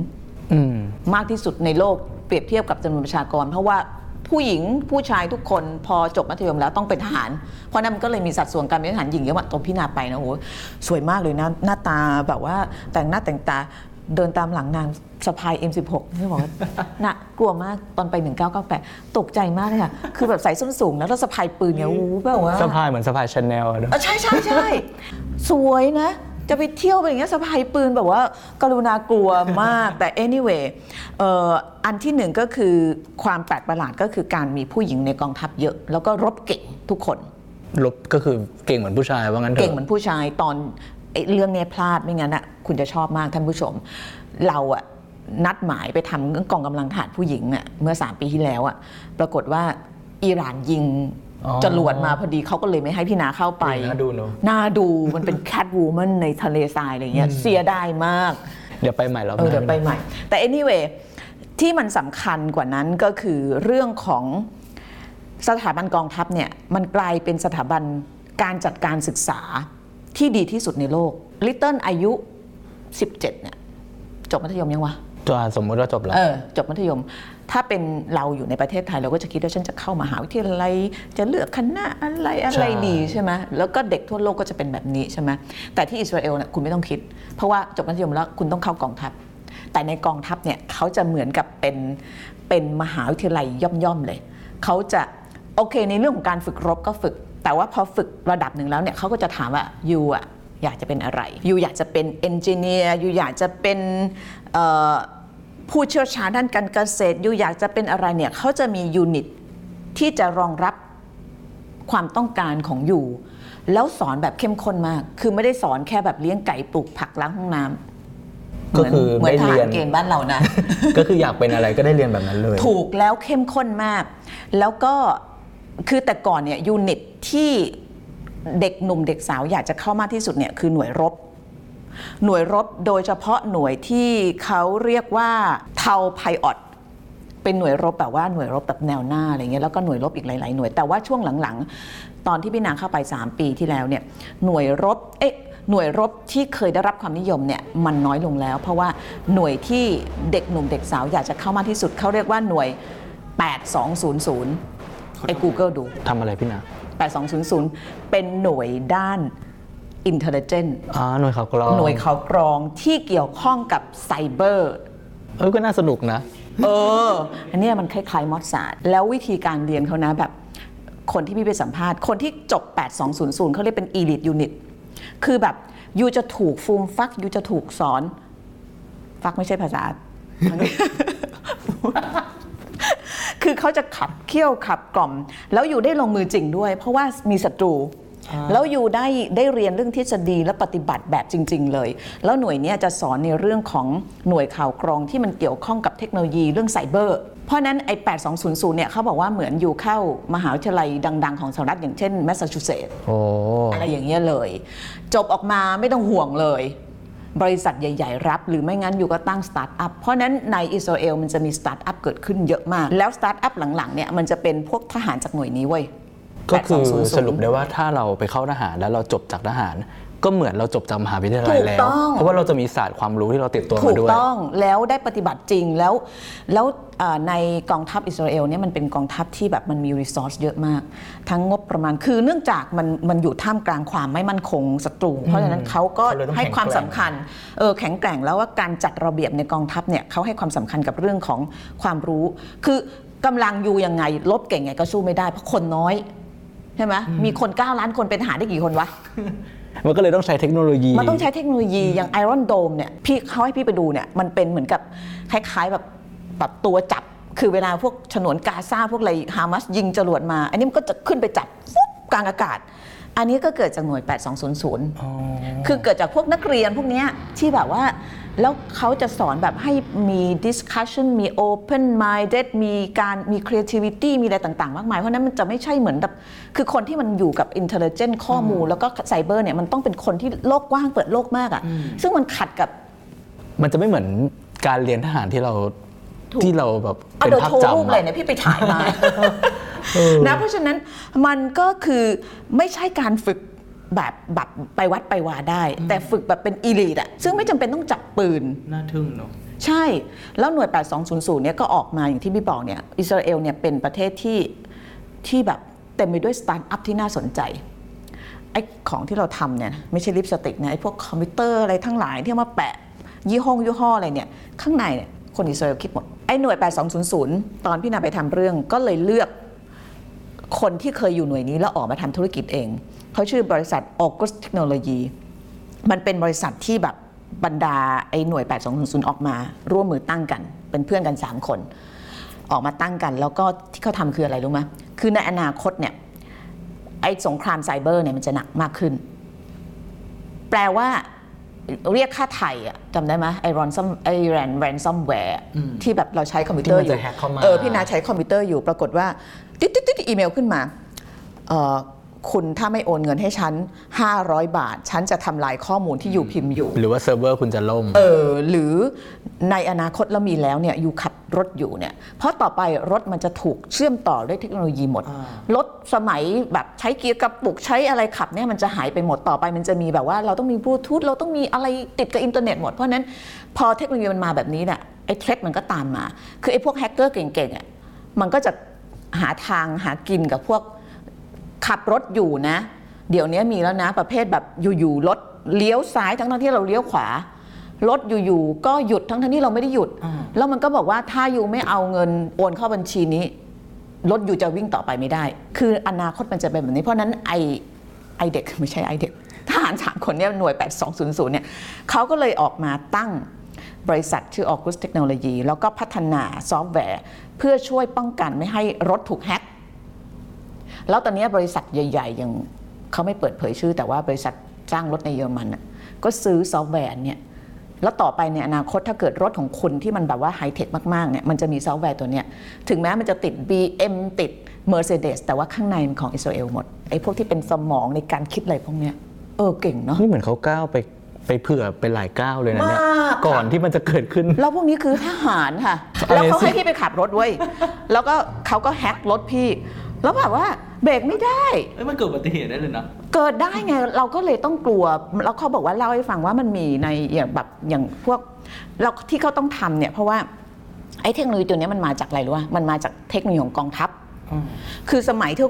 อืมมากที่สุดในโลกเปรียบเทียบกับจำนวนประชากร เพราะว่า ผู้หญิงผู้ชายทุกคนพอจบมัธยมแล้วต้องเป็นทหาร เพราะนั้นมันก็เลยมีสัดส่วนการเป็นทหารหญิงเยอะมากตรงพี่นาไปนะโอ้โหสวยมากเลยนะหน้าตาแบบว่าแต่งหน้าแต่งตาเดินตามหลังนางสะพาย M16 นี่บอกว่าน่ากลัวมากตอนไป 1998 ตกใจมากเลยค่ะ คือแบบใส่ส้นสูงแล้วแล้วสะพายปืนเนี่ยโอ้โหแบบว่าสะพายเหมือนสะพายชาแนลอะเนอะเออใช่ใช่ใช่สวยนะ จะไปเที่ยวไปอย่างเงี้ยสะพายปืนแบบว่ากรุณากลัวมาก แต่ anyway เอ่ออันที่หนึ่งก็คือความแปลกประหลาดก็คือการมีผู้หญิงในกองทัพเยอะ แล้วก็รบเก่งทุกคน ลบก็คือเก่งเหมือนผู้ชายว่างั้นเถเก่งอะเหมือนผู้ชายตอนไอ้เรื่องเนี้ยพลาดไม่งั้นอะคุณจะชอบมากท่านผู้ชม เราอะนัดหมายไปทำเรื่องกองกำลังทหารผู้หญิงอะเมื่อ 3 ปีที่แล้วอะปรากฏว่าอิหร่านยิงอ๋อ จรวดมาพอดีเขาก็เลยไม่ให้พี่นาเข้าไป น่าดูเนอะน่าดูมันเป็นแคทวูแมนในทะเลทรายอะไรเงี้ยเสียดายมาก เดี๋ยวไปใหม่แล้วเออเดี๋ยวไปใหม่ แต่ anyway ที่มันสำคัญกว่านั้นก็คือเรื่องของสถาบันกองทัพเนี่ยมันกลายเป็นสถาบันการจัดการศึกษาที่ดีที่สุดในโลกลิตเติ้ลอายุ 17เนี่ยจบมัธยมยังวะ ตัวสมมุติว่าจบแล้ว เออจบมัธยม ถ้าเป็นเราอยู่ในประเทศไทยเราก็จะคิดว่าฉันจะเข้ามหาวิทยาลัยจะเลือกคณะอะไรอะไรใช่ดีใช่ไหมแล้วก็เด็กทั่วโลกก็จะเป็นแบบนี้ใช่ไหมแต่ที่อิสราเอลเนี่ยคุณไม่ต้องคิด เพราะว่าจบมัธยมแล้วคุณต้องเข้ากองทัพ แต่ในกองทัพเนี่ยเขาจะเหมือนกับเป็นเป็นมหาวิทยาลัยย่อมๆเลยเขาจะโอเคในเรื่องของการฝึกรบก็ฝึก แต่ว่าพอฝึกระดับหนึ่งแล้วเนี่ยเขาก็จะถามว่า you อะอยากจะเป็นอะไร you อยากจะเป็น engineer you อยากจะเป็นเอ่อ ผู้เชี่ยวชาญด้านการเกษตร you อยากจะเป็นอะไรเนี่ยเขาจะมี unit ที่จะรองรับความต้องการของ you แล้วสอนแบบเข้มข้นมาก คือไม่ได้สอนแค่แบบเลี้ยงไก่ปลูกผักล้างห้องน้ำก็คือเหมือนได้ทเรีหายนรเกณฑ์บ้านเรานะ ก็คืออยากเป็นอะไรก็ได้เรียนแบบนั้นเลย ถูกแล้วเข้มข้นมาก แล้วก็คือแต่ก่อนเนี่ยยูนิตที่เด็กหนุ่มเด็กสาวอยากจะเข้ามากที่สุดเนี่ยคือหน่วยรบ หน่วยรบโดยเฉพาะหน่วยที่เขาเรียกว่าเทาไพออตเป็นหน่วยรบแบบว่าหน่วยรบแบบแนวหน้าอะไรเงี้ยแล้วก็หน่วยรบอีกหลาย ๆ หน่วยแต่ว่าช่วงหลังๆ ตอนที่พี่นางเข้าไป 3 ปีที่แล้วเนี่ยหน่วยรบเอ๊ะหน่วยรบที่เคยได้รับความนิยมเนี่ยมันน้อยลงแล้ว เพราะว่าหน่วยที่เด็กหนุ่มเด็กสาวอยากจะเข้ามากที่สุดเขาเรียกว่าหน่วย 8200ไอ้ Google ดูทำอะไรพี่นา8200 เป็นหน่วยด้าน intelligence อ๋อหน่วยข่าวกรองหน่วยข่าวกรองที่เกี่ยวข้องกับไซเบอร์เออก็น่าสนุกนะ เออ อันเนี้ยมันคล้ายๆมอสซาร์ดแล้ววิธีการเรียนเขานะแบบ คนที่พี่ไปสัมภาษณ์ คนที่จบ 8200 เขาเรียกเป็น elite unit คือแบบยูจะถูกฟูมฟักยูจะถูกสอน ฟักไม่ใช่ภาษา คือเขาจะขับเคี่ยวขับกล่อม แล้วอยู่ได้ลงมือจริงด้วย เพราะว่ามีศัตรู แล้วอยู่ได้ได้เรียนเรื่องทฤษฎีและปฏิบัติแบบจริง ๆ เลย แล้วหน่วยเนี้ยจะสอนในเรื่องของหน่วยข่าวกรองที่มันเกี่ยวข้องกับเทคโนโลยีเรื่องไซเบอร์ เพราะฉะนั้นไอ้8200 เนี่ยเขาบอกว่าเหมือนอยู่เข้ามหาวิทยาลัยดัง ๆ ของสหรัฐอย่างเช่นแมสซาชูเซตส์โอ้อะไรอย่างเงี้ยเลย จบออกมาไม่ต้องห่วงเลยบริษัทใหญ่ ๆ รับ หรือไม่งั้น you ก็ตั้งสตาร์ทอัพ เพราะฉะนั้นในอิสราเอลมันจะมีสตาร์ทอัพเกิดขึ้นเยอะมาก แล้วสตาร์ทอัพหลังๆเนี่ยมันจะเป็นพวกทหารจากหน่วยนี้เว้ย ก็คือ8200สรุปได้ว่าถ้าเราไปเข้าทหารแล้วเราจบจากทหาร ก็เหมือนเราจบจากมหาวิทยาลัยถูกแล้วต้องเพราะว่าเราจะมีศาสตร์ความรู้ที่เราติดตัวถูมากด้วยต้องแล้วได้ปฏิบัติจริงแล้ว แล้วเอ่อในกองทัพอิสราเอลเนี่ยมันเป็นกองทัพที่แบบมันมีรีซอสเยอะมาก ทั้งงบประมาณคือเนื่องจากมันมันอยู่ท่ามกลางความไม่มั่นคงศัตรู เพราะฉะนั้นเขาก็เขาเลยต้องให้ความแข็สำงแกร่งคัญเออแข็งแกร่งแล้วว่าการจัดระเบียบในกองทัพเนี่ยเขาให้ความสำคัญกับเรื่องของความรู้ คือกำลังอยู่ยังไงลบเก่งไงก็สู้ไม่ได้เพราะคนน้อย ใช่ไหมมีคน 9 ล้านคนเป็นทหารได้กี่คนวะ มันก็เลยต้องใช้เทคโนโลยี มันต้องใช้เทคโนโลยีอย่างไอรอนโดมเนี่ยพี่เขาให้พี่ไปดูเนี่ยมันเป็นเหมือนกับคล้ายๆแบบแบบตัวจับคือเวลาพวกฉนวนกาซาพวกอะไรฮามาสยิงจรวดมา อันนี้มันก็จะขึ้นไปจับฟุ๊บกลางอากาศ อันนี้ก็เกิดจากหน่วย 8200 คือเกิดจากพวกนักเรียนพวกเนี้ยที่แบบว่า แล้วเขาจะสอนแบบให้มี discussion มี open minded มีการมี creativity มีอะไรต่าง ๆ มากมาย เพราะฉะนั้นมันจะไม่ใช่เหมือนแบบคือคนที่มันอยู่กับ intelligent ข้อมูล แล้วก็ไซเบอร์เนี่ยมันต้องเป็นคนที่โลกกว้างเปิดโลกมากอะ่ะ ซึ่งมันขัดกับ มันจะไม่เหมือนการเรียนทหารที่เราถูกที่เราแบบเอาเป็นเดี๋ยวภาพโชว์รูปจำเลยอะเนี่ยพี่ไปถ่ายมานะเพราะฉะนั้นมันก็คือไม่ใช่การฝึก แบบแบบไปวัดไปวาได้ แต่ฝึกแบบเป็น elite อะซึ่งไม่จำเป็นต้องจับปืน น่าทึ่งเนาะใช่ แล้วหน่วย 8200 เนี่ยก็ออกมาอย่างที่พี่บอกเนี่ยอิสราเอลเนี่ยเป็นประเทศที่ที่แบบเต็มไปด้วยสตาร์ทอัพที่น่าสนใจไอ้ของที่เราทำเนี่ยไม่ใช่ลิปสติกนะไอ้พวกคอมพิวเตอร์อะไรทั้งหลายที่เอามาแปะยี่ห้องยี่ห้ออะไรเนี่ยข้างในเนี่ยคนอิสราเอลคิดหมด ไอ้หน่วย 8200 ตอนพี่นาไปทำเรื่องก็เลยเลือกคนที่เคยอยู่หน่วยนี้แล้วออกมาทำธุรกิจเอง เขาชื่อบริษัท August Technology มันเป็นบริษัทที่แบบบรรดาไอ้หน่วย 8200ออกมา ร่วมมือตั้งกัน เป็นเพื่อนกัน 3 คน ออกมาตั้งกัน แล้วก็ที่เขาทำคืออะไรรู้ไหมคือในอนาคตเนี่ยไอ้สงครามไซเบอร์เนี่ยมันจะหนักมากขึ้น แปลว่าเรียกค่าไถ่อะจำได้ไหมไอ้ ransom ไอ้ ran ransomware ที่แบบเราใช้คอมพิวเตอร์อยู่ที่มันจะ hack เข้ามาเออพี่นาใช้คอมพิวเตอร์อยู่ปรากฏว่า ติ๊ดติ๊ดติ๊ดอีเมลขึ้นมาเอ่อ คุณถ้าไม่โอนเงินให้ฉัน 500 บาท ฉันจะทำลายข้อมูลที่ you พิมพ์อยู่ หรือว่าเซิร์ฟเวอร์คุณจะล่ม เออ หรือในอนาคตแล้วมีแล้วเนี่ย you ขับรถอยู่เนี่ย เพราะต่อไปรถมันจะถูกเชื่อมต่อด้วยเทคโนโลยีหมด รถสมัยแบบใช้เกียร์กระปุกใช้อะไรขับเนี่ยมันจะหายไปหมดต่อไปมันจะมีแบบว่าเราต้องมีบลูทูธเราต้องมีอะไรติดกับอินเทอร์เน็ตหมด เพราะฉะนั้นพอเทคโนโลยีมันมาแบบนี้เนี่ยไอ้ threat มันก็ตามมา คือไอ้พวกแฮกเกอร์เก่งๆอะมันก็จะหาทางหากินกับพวก ขับรถอยู่นะ เดี๋ยวนี้มีแล้วนะประเภทแบบอยู่ๆรถเลี้ยวซ้ายทั้งๆที่เราเลี้ยวขวารถอยู่ๆก็หยุดทั้งๆที่เราไม่ได้หยุด แล้วมันก็บอกว่าถ้าอยู่ไม่เอาเงินโอนเข้าบัญชีนี้รถอยู่จะวิ่งต่อไปไม่ได้ คืออนาคตมันจะเป็นแบบนี้ เพราะฉะนั้นไอไอเด็กไม่ใช่ไอเด็กทหารสามคนเนี่ยหน่วย 8200 เนี่ยเขาก็เลยออกมาตั้งบริษัทชื่อ August Technology แล้วก็พัฒนาซอฟต์แวร์ เพื่อช่วยป้องกันไม่ให้รถถูกแฮ็ก แล้วตอนนี้บริษัทใหญ่ ๆ อย่างเขาไม่เปิดเผยชื่อ แต่ว่าบริษัทจ้างรถในเยอรมันน่ะก็ซื้อซอฟต์แวร์เนี่ยแล้วต่อไปในอนาคตถ้าเกิดรถของคุณที่มันแบบว่าไฮเทคมากๆเนี่ยมันจะมีซอฟต์แวร์ตัวเนี้ยถึงแม้มันจะติด BM ติด Mercedes แต่ว่าข้างในมันของอิสราเอลหมดไอ้พวกที่เป็นสมองในการคิดอะไรพวกเนี้ยเออเก่งเนาะนี่เหมือนเขาก้าวไปไปเผื่อไปหลายก้าวเลยนะเนี่ยมากก่อนที่มันจะเกิดขึ้น แล้วพวกนี้คือทหารค่ะ Amazing แล้วเขาให้พี่ไปขับรถเว้ยแล้วก็เขาก็แฮกรถพี่ แล้วแบบว่าเบรกไม่ได้ เอ้ยมันเกิดอุบัติเหตุได้เลยนะ เกิดได้ไงเราก็เลยต้องกลัว แล้วเขาบอกว่าเล่าให้ฟังว่ามันมีในอย่างแบบอย่างพวกเราที่เขาต้องทำเนี่ยเพราะว่าไอ้เทคโนโลยีตัวเนี้ยมันมาจากอะไรรู้ป่ะมันมาจากเทคโนโลยีของกองทัพ คือสมัยที่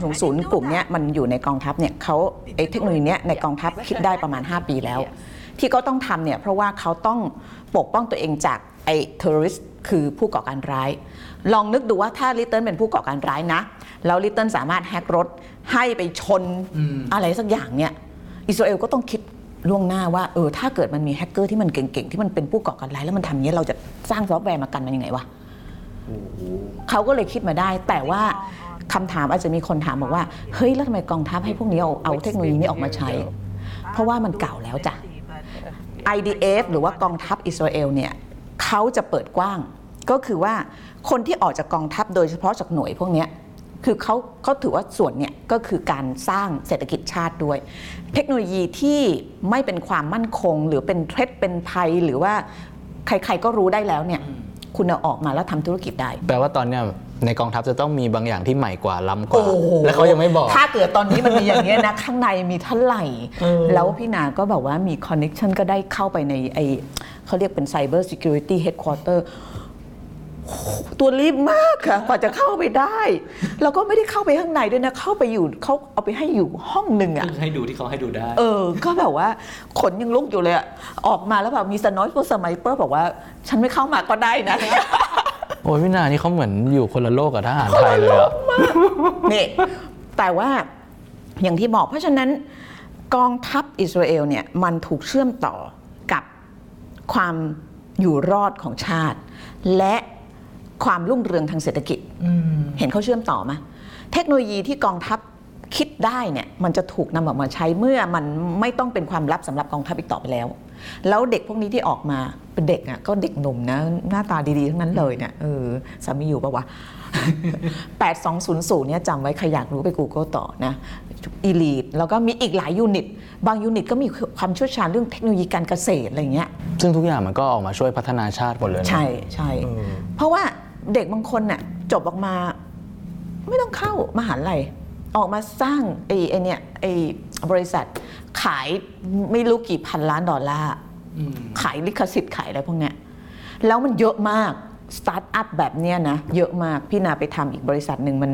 8200กลุ่มเนี้ยมันอยู่ในกองทัพเนี่ยเขาไอ้เทคโนโลยีเนี้ยในกองทัพคิดได้ประมาณ 5 ปีแล้ว ที่เขาต้องทำเนี่ยเพราะว่าเขาต้องปกป้องตัวเองจากไอ้ terrorist คือผู้ก่อการร้าย ลองนึกดูว่าถ้าลิตเติ้ลเป็นผู้ก่อการร้ายนะ แล้วลิตเติ้ลสามารถ hack รถให้ไปชนอะไรสักอย่างเนี่ยอิสราเอลก็ต้องคิดล่วงหน้าว่าเออถ้าเกิดมันมีแฮกเกอร์ที่มันเก่งๆ ที่มันเป็นผู้ก่อการร้ายแล้วมันทำอย่างนี้ยเราจะสร้างซอฟต์แวร์มากันมันยังไงวะเขาก็เลยคิดมาได้ แต่ว่าคำถามอาจจะมีคนถามบอกว่าเฮ้ยแล้วทำไมกองทัพให้พวกนี้เอาเอาเทคโนโลยีนี้ออกมาใช้ เพราะว่ามันเก่าแล้วจ้ะ IDF หรือว่ากองทัพอิสราเอลเนี่ยเขาจะเปิดกว้าง ก็คือว่าคนที่ออกจากกองทัพโดยเฉพาะจากหน่วยพวกเนี้ย คือเขาเขาถือว่าส่วนเนี่ยก็คือการสร้างเศรษฐกิจชาติด้วย เทคโนโลยีที่ไม่เป็นความมั่นคง หรือเป็นเทรดเป็นภัยหรือว่าใครๆก็รู้ได้แล้วเนี่ยคุณเอาออกมาแล้วทำธุรกิจได้ แปลว่าตอนเนี้ยในกองทัพจะต้องมีบางอย่างที่ใหม่กว่าล้ำกว่า และเขายังไม่บอก ถ้าเกิดตอนนี้มันมีอย่างนี้ยนะ ข้างในมีเท่าไหร่ แล้วพี่นาก็แบบว่ามีคอนเน็ชันก็ได้เข้าไปในไอเขาเรียกเป็น Cyber Security Headquarter โอ้โหตั วรีบมากค่ะกว่าจะเข้าไปได้แล้วก็ไม่ได้เข้าไปข้างในด้วยนะเข้าไปอยู่เขาเอาไปให้อยู่ห้องหนึ่งอะให้ดูที่เขาให้ดูได้ เออ ก็แบบว่าขนยังลุกอยู่เลยอะออกมาแล้วแบบมีสนอยพวกสมัยเปอร์บอกว่า ฉันไม่เข้ามาก็ได้นะโอ้ยพี่นานี่เขาเหมือนอยู่คนละโลกกับทหารไทยเลยอะนี่แต่ว่าอย่างที่บอกเพราะฉะนั้นกองทัพอิสราเอลเนี่ยมันถูกเชื่อมต่อกับความอยู่รอดของชาติ และ ความรุ่งเรืองทางเศรษฐกิจเห็นเขาเชื่อมต่อไหมเทคโนโลยีที่กองทัพคิดได้เนี่ยมันจะถูกนำออกมาใช้เมื่อมันไม่ต้องเป็นความลับสำหรับกองทัพอีกต่อไปแล้ว แล้วเด็กพวกนี้ที่ออกมาเป็นเด็กอะก็เด็กหนุ่มนะหน้าตาดีๆทั้งนั้นเลยเนี่ยเออสามีอยู่ปะวะ8200เนี่ยจำไว้ใครอยากรู้ไป Google ต่อนะ Elite แล้วก็มีอีกหลายยูนิต บางยูนิตก็มีความเชี่ยวชาญเรื่องเทคโนโลยีการเกษตรอะไรเงี้ยซึ่งทุกอย่างมันก็ออกมาช่วยพัฒนาชาติหมดเลยนะใช่ใช่เพราะว่า เด็กบางคนน่ะจบออกมา ไม่ต้องเข้ามหาลัยออกมาสร้างไอ้ไอ้เนี่ยไอ้บริษัทขายไม่รู้กี่พันล้านดอลลาร์ขายลิขสิทธิ์ขายอะไรพวกเนี้ยแล้วมันเยอะมากสตาร์ทอัพแบบเนี้ยนะเยอะมากพี่นาไปทำอีกบริษัทหนึ่งมัน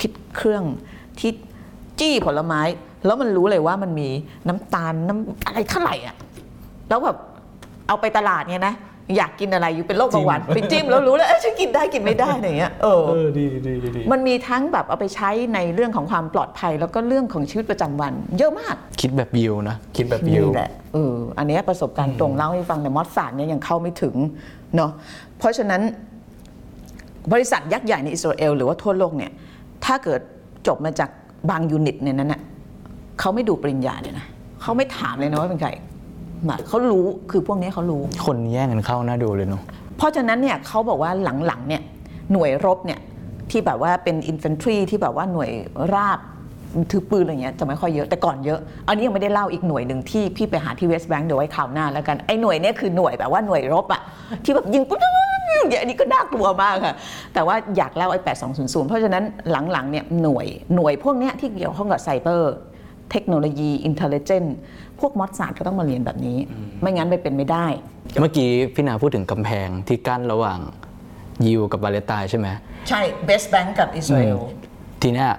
คิดเครื่องที่จี้ผลไม้ แล้วมันรู้เลยว่ามันมีน้ำตาลน้ำอะไรเท่าไหร่อะแล้วแบบเอาไปตลาดเนี่ยนะ อยากกินอะไร you เป็นโรคเบาหวานไปจิ้มแล้วรู้แล้วเอ้ยฉันกินได้กินไม่ได้อะไรอย่างเงี้ยเออเออดีดีดีมันมีทั้งแบบเอาไปใช้ในเรื่องของความปลอดภัย แล้วก็เรื่องของชีวิตประจำวัน เยอะมาก คิดแบบยิวนะ คิดแบบยิวนี่แหละเอออันเนี้ยประสบการณ์ตรงเล่าให้ฟังแต่มอสซาร์ดเนี่ยยังเข้าไม่ถึงเนาะเพราะฉะนั้นบริษัทยักษ์ใหญ่ในอิสราเอลหรือว่าทั่วโลกเนี่ยถ้าเกิดจบมาจากบาง unit ในนั้นน่ะเขาไม่ดูปริญญาเลยนะเขาไม่ถามเลยนะว่าเป็นใคร มาเขารู้คือพวกนี้เขารู้ คนแย่งกันเข้าน่าดูเลยเนาะเพราะฉะนั้นเนี่ยเขาบอกว่าหลังๆเนี่ยหน่วยรบเนี่ยที่แบบว่าเป็นอินฟันทรีที่แบบว่าหน่วยราบถือปืนอะไรเงี้ยจะไม่ค่อยเยอะแต่ก่อนเยอะ อันนี้ยังไม่ได้เล่าอีกหน่วยหนึ่งที่พี่ไปหาที่เวสต์แบงค์เดี๋ยวไว้ข่าวหน้าแล้วกันไอ้หน่วยเนี้คือหน่วยแบบว่าหน่วยรบอะที่แบบยิงปุ๊บเนี่ยอันนี้ก็น่ากลัวมากค่ะ แต่ว่าอยากเล่าไอ้ 8200 เพราะฉะนั้นหลังๆเนี่ยหน่วยหน่วยพวกเนี้ยที่เกี่ยวข้องกับไซเบอร์ เทคโนโลยีอินเทลเจน พวกมอสซาร์ดก็ต้องมาเรียนแบบนี้ ไม่งั้นไปเป็นไม่ได้ เมื่อกี้พี่นาพูดถึงกำแพงที่กั้นระหว่างยิวกับปาเลสไตน์ใช่ไหมใช่ West Bank กับอิสราเอลทีเนี้ย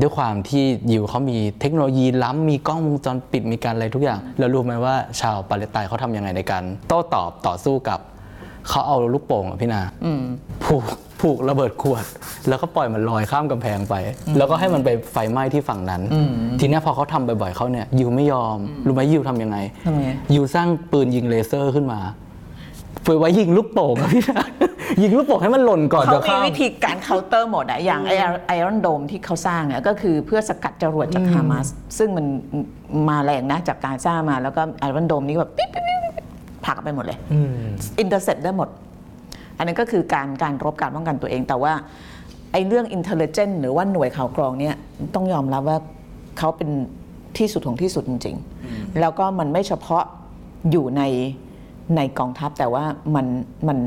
ด้วยความที่ยิวเขามีเทคโนโลยีล้ำมีกล้องวงจรปิดมีการอะไรทุกอย่าง แล้วรู้ไหมว่าชาวปาเลสไตน์เขาทำยังไงในการ โต้ตอบต่อสู้กับ เขาเอาลูกโป่งอะพี่นาผูกผูกระเบิดขวด แล้วก็ปล่อยมันลอยข้ามกำแพงไป แล้วก็ให้มันไปไฟไหม้ที่ฝั่งนั้น ทีเนี้ยพอเขาทำบ่อยๆเขาเนี่ยยิวไม่ยอม รู้ไหมยิวทำยังไงทำไงยิวสร้างปืนยิงเลเซอร์ขึ้นมาฝึกไว้ยิงลูกโป่งอะพี่นายิงลูกโป่งให้มันหล่นก่อนเขาจะมีข้ามวิธีการเคาน์เตอร์หมดอะอย่างไอ Iron Dome ที่เขาสร้างอะก็คือเพื่อสกัดจรวดจากฮามาสซึ่งมันมาแรงนะจากการสร้างมาแล้วก็ Iron Dome นี้แบบปิ๊บปิ๊บปิ๊บปิ๊บ ผลักไปหมดเลยอืม intercept ได้หมด อันนั้นก็คือการการรบการป้องกันตัวเอง แต่ว่าไอ้เรื่องอินเทลเจนหรือว่าหน่วยข่าวกรองเนี่ยต้องยอมรับว่าเขาเป็นที่สุดของที่สุดจริง ๆ แล้วก็มันไม่เฉพาะอยู่ในในกองทัพแต่ว่ามันมัน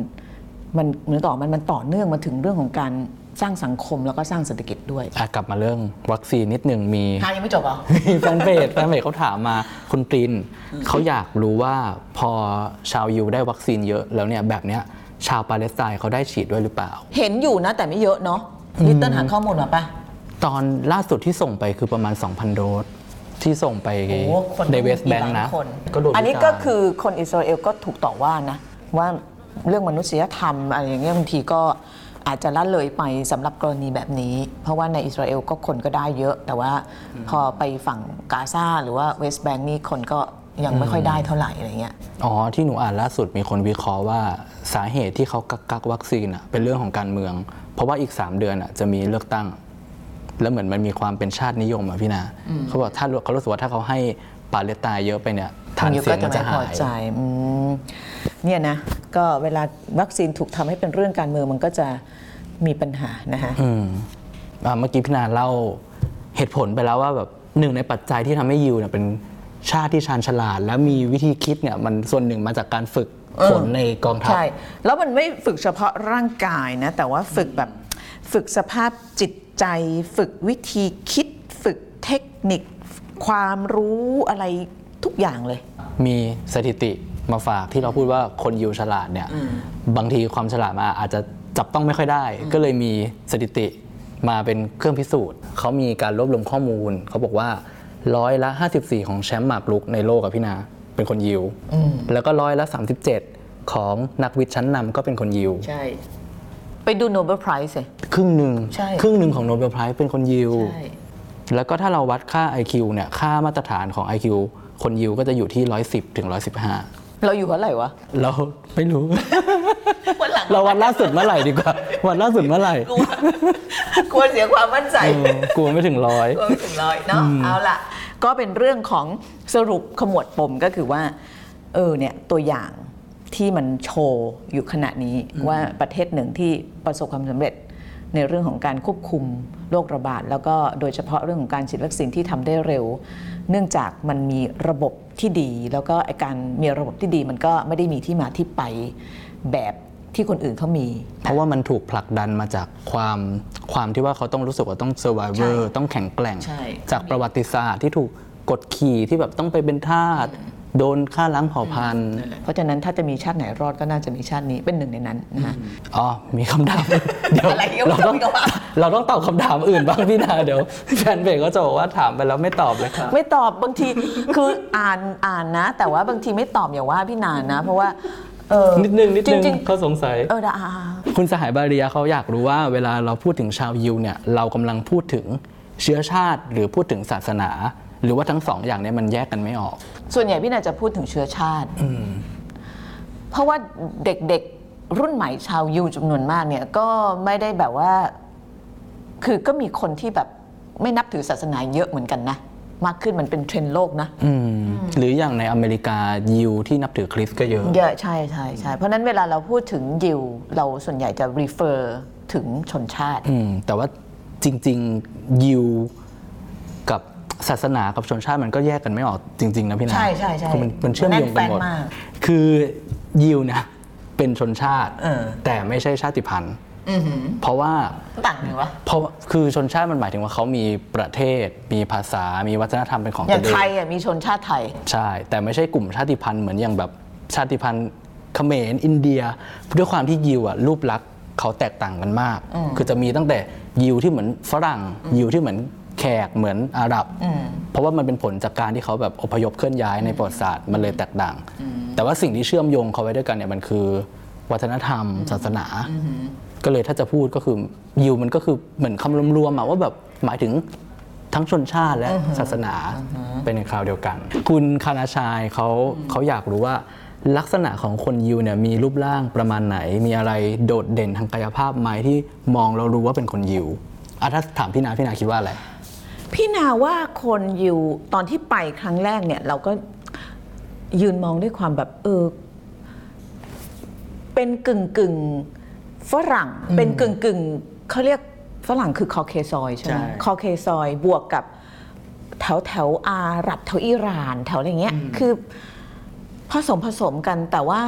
มันเหมือนต่อกมันมันต่อเนื่องมาถึงเรื่องของการ สร้างสังคมแล้วก็สร้างเศรษฐกิจด้วยอะกลับมาเรื่องวัคซีนนิดหนึ่งมีทายังไม่จบเหรอ มีแฟนเพจแฟนเพจเขาถามมาคุณปรินเขาอยากรู้ว่าพอชาวยูได้วัคซีนเยอะแล้วเนี่ยแบบเนี้ยชาวปาเลสไตน์เขาได้ฉีดด้วยหรือเปล่า เห็นอยู่นะแต่ไม่เยอะเนาะลิตเติ้ลหาข้อมูลมาปะตอนล่าสุดที่ส่งไปคือประมาณ 2,000 โดสที่ส่งไปโอ้โหคนในเวสต์แบงค์นะกี่ล้าคนก็โดนอันนี้วิก็จารณ์คือคนอิสราเอลก็ถูกต่อว่านะ ว่าเรื่องมนุษยธรรมอะไรอย่างเงี้ยบางทีก็ อาจจะละเลยไปสำหรับกรณีแบบนี้ เพราะว่าในอิสราเอลก็คนก็ได้เยอะ แต่ว่าพอไปฝั่งกาซาหรือว่าเวสต์แบงค์นี่คนก็ยังไม่ค่อยได้เท่าไหร่อะไรเงี้ย อ๋อ ที่หนูอ่านล่าสุดมีคนวิเคราะห์ว่าสาเหตุที่เขากักกักวัคซีนอะเป็นเรื่องของการเมือง เพราะว่าอีก 3 เดือนอะจะมีเลือกตั้ง แล้วเหมือนมันมีความเป็นชาตินิยมอะพี่นาเขาบอกถ้าเขารู้สึกว่าถ้าเขาให้ปาเลสไตน์เยอะไปเนี่ยฐานอยู่เสียก็งจะมันไม่จะพอหายใจอืม เนี่ยนะก็เวลาวัคซีนถูกทำให้เป็นเรื่องการเมืองมันก็จะมีปัญหานะคะอืมอะเมื่อกี้พี่นาเล่าเหตุผลไปแล้วว่าแบบหนึ่งในปัจจัยที่ทำให้ยิวเนี่ยเป็นชาติที่ชาญฉลาด และมีวิธีคิดเนี่ยมันส่วนหนึ่งมาจากการฝึกฝนในกองทัพ ใช่ แล้วมันไม่ฝึกเฉพาะร่างกายนะ แต่ว่าฝึกแบบฝึกสภาพจิตใจ ฝึกวิธีคิด ฝึกเทคนิค ความรู้อะไรทุกอย่างเลย มีสถิติ มาฝากที่เราพูดว่าคนยิวฉลาดเนี่ยบางทีความฉลาดมาอาจจะจับต้องไม่ค่อยได้ ก็เลยมีสถิติมาเป็นเครื่องพิสูจน์เขามีการรวบรวมข้อมูลเขาบอกว่าร้อยละ 54 ของแชมป์หมากรุกในโลกอะพี่นาเป็นคนยิวแล้วก็ร้อยละ 37 ของนักวิทย์ชั้นนำก็เป็นคนยิวใช่ ไปดู Nobel Prize สิครึ่งหนึ่งใช่ครึ่งหนึ่งของ Nobel Prize เป็นคนยิวใช่แล้วก็ถ้าเราวัดค่า IQ เนี่ยค่ามาตรฐานของ IQ คนยิวก็จะอยู่ที่ 110ถึง115 เราอยู่เท่าไหร่วะ เราไม่รู้ วันหลังเราวันล่าสุดเมื่อไหร่ดีกว่า วันล่าสุดเมื่อไหร่ กลัวกลัวเสียความมั่นใจ เออกลัวไม่ถึงร้อย กลัวไม่ถึงร้อยเนาะ เอาล่ะ ก็เป็นเรื่องของสรุปขมวดปมก็คือว่า เออเนี่ยตัวอย่างที่มันโชว์อยู่ขณะนี้ว่าประเทศหนึ่งที่ประสบความสำเร็จในเรื่องของการควบคุมโรคระบาด แล้วก็โดยเฉพาะเรื่องของการฉีดวัคซีนที่ทำได้เร็ว เนื่องจากมันมีระบบที่ดี แล้วก็ไอ้การมีระบบที่ดีมันก็ไม่ได้มีที่มาที่ไปแบบที่คนอื่นเขามี เพราะว่ามันถูกผลักดันมาจากความความที่ว่าเขาต้องรู้สึกว่าต้อง survivor ใช่ต้องแข็งแกร่งใช่จากประวัติศาสตร์ที่ถูกกดขี่ที่แบบต้องไปเป็นทาส โดนฆ่าล้างเผ่าพันธุ์เพราะฉะนั้นถ้าจะมีชาติไหนรอดก็น่าจะมีชาตินี้เป็นหนึ่งในนั้นนะฮะอ๋อมีคำถามเดี๋ยวอะไรก็เราต้องไม่รู้อะเราต้องตอบคำถามอื่นบ้างพี่นาเดี๋ยวแฟนเพจก็จะบอกว่าถามไปแล้วไม่ตอบเลยครับไม่ตอบบางทีคืออ่านอ่านนะ แต่ว่าบางทีไม่ตอบอย่าว่าพี่นานนะเพราะว่าเออนิดนึงนิดนึงจริงเขาสงสัยๆเออดาคุณสหายบาเรียเขาอยากรู้ว่าเวลาเราพูดถึงชาวยิวเนี่ยเรากำลังพูดถึงเชื้อชาติหรือพูดถึงศาสนา หรือว่าทั้งสองอย่างเนี้มันแยกกันไม่ออก ส่วนใหญ่พี่นาจะพูดถึงเชื้อชาติ เพราะว่าเด็กๆรุ่นใหม่ชาวยูจำนวนมากเนี่ยก็ไม่ได้แบบว่า คือก็มีคนที่แบบไม่นับถือศาสนาเยอะเหมือนกันนะ มากขึ้นมันเป็นเทรนด์โลกนะอืมหรืออย่างในอเมริกายิวที่นับถือคริสต์ก็เยอะ เยอะใช่ใช่ใช่เพราะฉะนั้นเวลาเราพูดถึงยิวเราส่วนใหญ่จะ refer ถึงชนชาติอืมแต่ว่าจริง ๆ ยิวกับ ศาสนากับชนชาติมันก็แยกกันไม่ออกจริง ๆ นะพี่นาใช่ใช่ใช่คือมันมันเชื่อมโยงกันหมดแน่นแฟ้นมาก คือยิวเนี่ยเป็นชนชาติ เออ แต่ไม่ใช่ชาติพันธุ์ อือหือเพราะว่า ต่างไงวะ เพราะว่าคือชนชาติมันหมายถึงว่าเขามีประเทศ มีภาษา มีวัฒนธรรมเป็นของอย่าตังวเอไทยงอะมีชนชาติไทย ใช่ แต่ไม่ใช่กลุ่มชาติพันธุ์เหมือนอย่างแบบชาติพันธุ์เขมรอินเดียด้วยความที่ยิวอะรูปลักษณ์เขาแตกต่างกันมาก คือจะมีตั้งแต่ยิวที่เหมือนฝรั่ง ยิวที่เหมือน แขกเหมือนอาหรับ เพราะว่ามันเป็นผลจากการที่เขาแบบอพยพเคลื่อนย้ายในประวัติศาสตร์มันเลยแตกต่าง แต่ว่าสิ่งที่เชื่อมโยงเขาไว้ด้วยกันเนี่ยมันคือ วัฒนธรรม ศาสนา ก็เลยถ้าจะพูดก็คือยิวมันก็คือเหมือนคำรวมๆอะว่าแบบหมายถึงทั้งชนชาติและศาสนาเป็นในคราวเดียวกัน คุณคานาชายเขาเขาอยากรู้ว่าลักษณะของคนยิวเนี่ยมีรูปร่างประมาณไหน มีอะไรโดดเด่นทางกายภาพไหมที่มองเรารู้ว่าเป็นคนยิวอะถ้าถามพี่นาพี่นาคิดว่าอะไร พี่นาว่าคนอยู่ตอนที่ไปครั้งแรกเนี่ย เราก็ยืนมองด้วยความแบบเออ เป็นกึ่งกึ่งๆฝรั่ง เป็นกึ่งกึ่งๆเขาเรียกฝรั่งคือคอเคซอยใช่ไหมใช่คอเคซอยบวกกับแถวแถวอาหรับแถวอิหร่านแถวอะไรเงี้ย คือผสมผสมกันแต่ว่า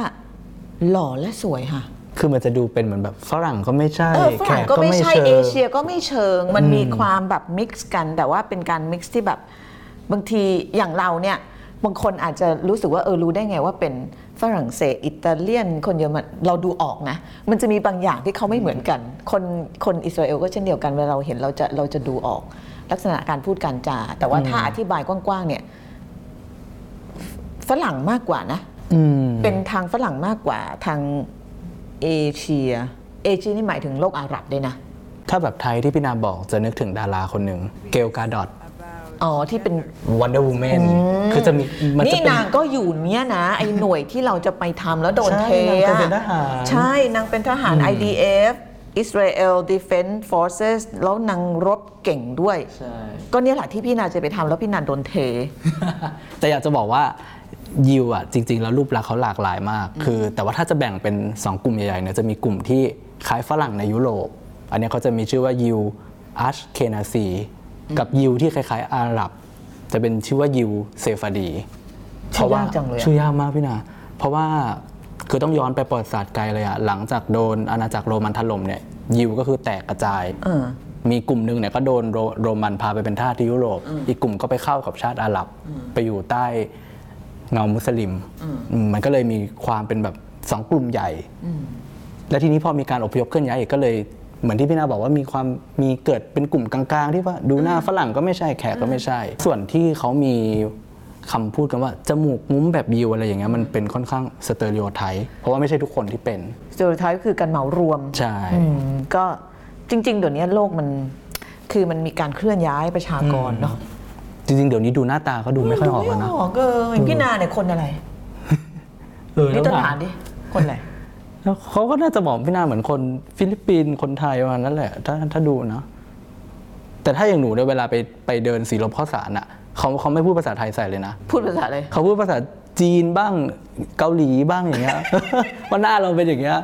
หล่อและสวยค่ะ คือมันจะดูเป็นเหมือนแบบฝรั่งก็ไม่ใช่เออฝรั่งก็ไม่ใช่แขกก็ไม่เชิงเอเชียก็ไม่เชิง มันมีความแบบ mix กัน แต่ว่าเป็นการ mix ที่แบบบางทีอย่างเราเนี่ยบางคนอาจจะรู้สึกว่าเออรู้ได้ไงว่าเป็นฝรั่งเศสอิตาเลียน คนเยอรมันเราดูออกนะ มันจะมีบางอย่างที่เขาไม่เหมือนกัน คนคนอิสราเอลก็เช่นเดียวกันเวลาเราเห็นเราจะเราจะดูออก ลักษณะการพูดการจาแต่ว่าถ้าอธิบายกว้างๆเนี่ยฝรั่งมากกว่านะอืมเป็นทางฝรั่งมากกว่าทาง เอเชีย เอเชียนี่หมายถึงโลกอาหรับด้วยนะ ถ้าแบบไทยที่พี่นาบอกจะนึกถึงดาราคนหนึ่งเกลกาดอตอ๋อ ที่เป็น วันเดอร์วูแมนคือจะมีมันจะนี่เป็น นางก็อยู่เนี้ยนะ ไอ้หน่วยที่เราจะไปทำแล้วโดนใช่เทนางเคยอะเป็นทหาร ใช่ นางเป็นทหาร IDF Israel Defense Forces แล้วนางรบเก่งด้วย ใช่ ก็เนี่ยแหละที่พี่นาจะไปทำแล้วพี่นาโดนเท แต่อยากจะบอกว่า ยิวอะจริง ๆ แล้วรูปลักษณ์เขาหลากหลายมาก คือ แต่ว่าถ้าจะแบ่งเป็น 2 กลุ่มใหญ่ๆเนี่ยจะมีกลุ่มที่คล้ายฝรั่งในยุโรป อันเนี้ยเขาจะมีชื่อว่ายิวอัชเคนาซีกับยิวที่คล้าย ๆ อาหรับ จะเป็นชื่อว่ายิวเซฟาดีชื่อยากจังเลยอะชื่อยากมากพี่นาเพราะว่าคือต้องย้อนไปประวัติศาสตร์ไกลเลยอะหลังจากโดนอาณาจักรโรมันถล่มเนี่ยยิวก็คือแตกกระจายเออมีกลุ่มหนึ่งเนี่ยก็โดนโรโรมันพาไปเป็นทาสที่ยุโรป อีกกลุ่มก็ไปเข้ากับชาติอาหรับ ไปอยู่ใต้ เงามุสลิมอืมมันก็เลยมีความเป็นแบบสองกลุ่มใหญ่ และทีนี้พอมีการอพยพเคลื่อนย้ายอีกก็เลยเหมือนที่พี่นาบอกว่ามีความมีเกิดเป็นกลุ่มกลางๆ ที่ว่าดูหน้าฝรั่งก็ไม่ใช่แขกก็ไม่ใช่ ส่วนที่เขามีคำพูดกันว่า จมูกงุ้มแบบยิวอะไรอย่างเงี้ยมันเป็นค่อนข้างสเตอริโอไทป์เพราะว่าไม่ใช่ทุกคนที่เป็นส t e r e o t y p e คือการเหมารวมใช่อืมก็จริงๆเดี๋ยวนี้โลกมันคือมันมีการเคลื่อนย้ายประชากรเนาะ จริงๆ เดี๋ยวนี้ดูหน้าตาก็ดูไม่ค่อยออกแล้วนะไม่ออกเออพี่นาเนี่ยคนอะไรเออนี่แล้วต้นถาฐามนดิคนอะไรแล้วเขาก็น่าจะบอกพี่นาเหมือนคนฟิลิปปินส์คนไทยประมาณนั้นแหละ ถ้าถ้าดูนะ แต่ถ้าอย่างหนูเนี่ยเวลาไปไปเดินสีลมข้าวสารอะเขาเขาไม่พูดภาษาไทยใส่เลยนะ พูดภาษาอะไรเขาพูดภาษาจีนบ้างเกาหลีบ้างอย่างเงี้ยว่าหน้าเราเป็นอย่างเงี้ย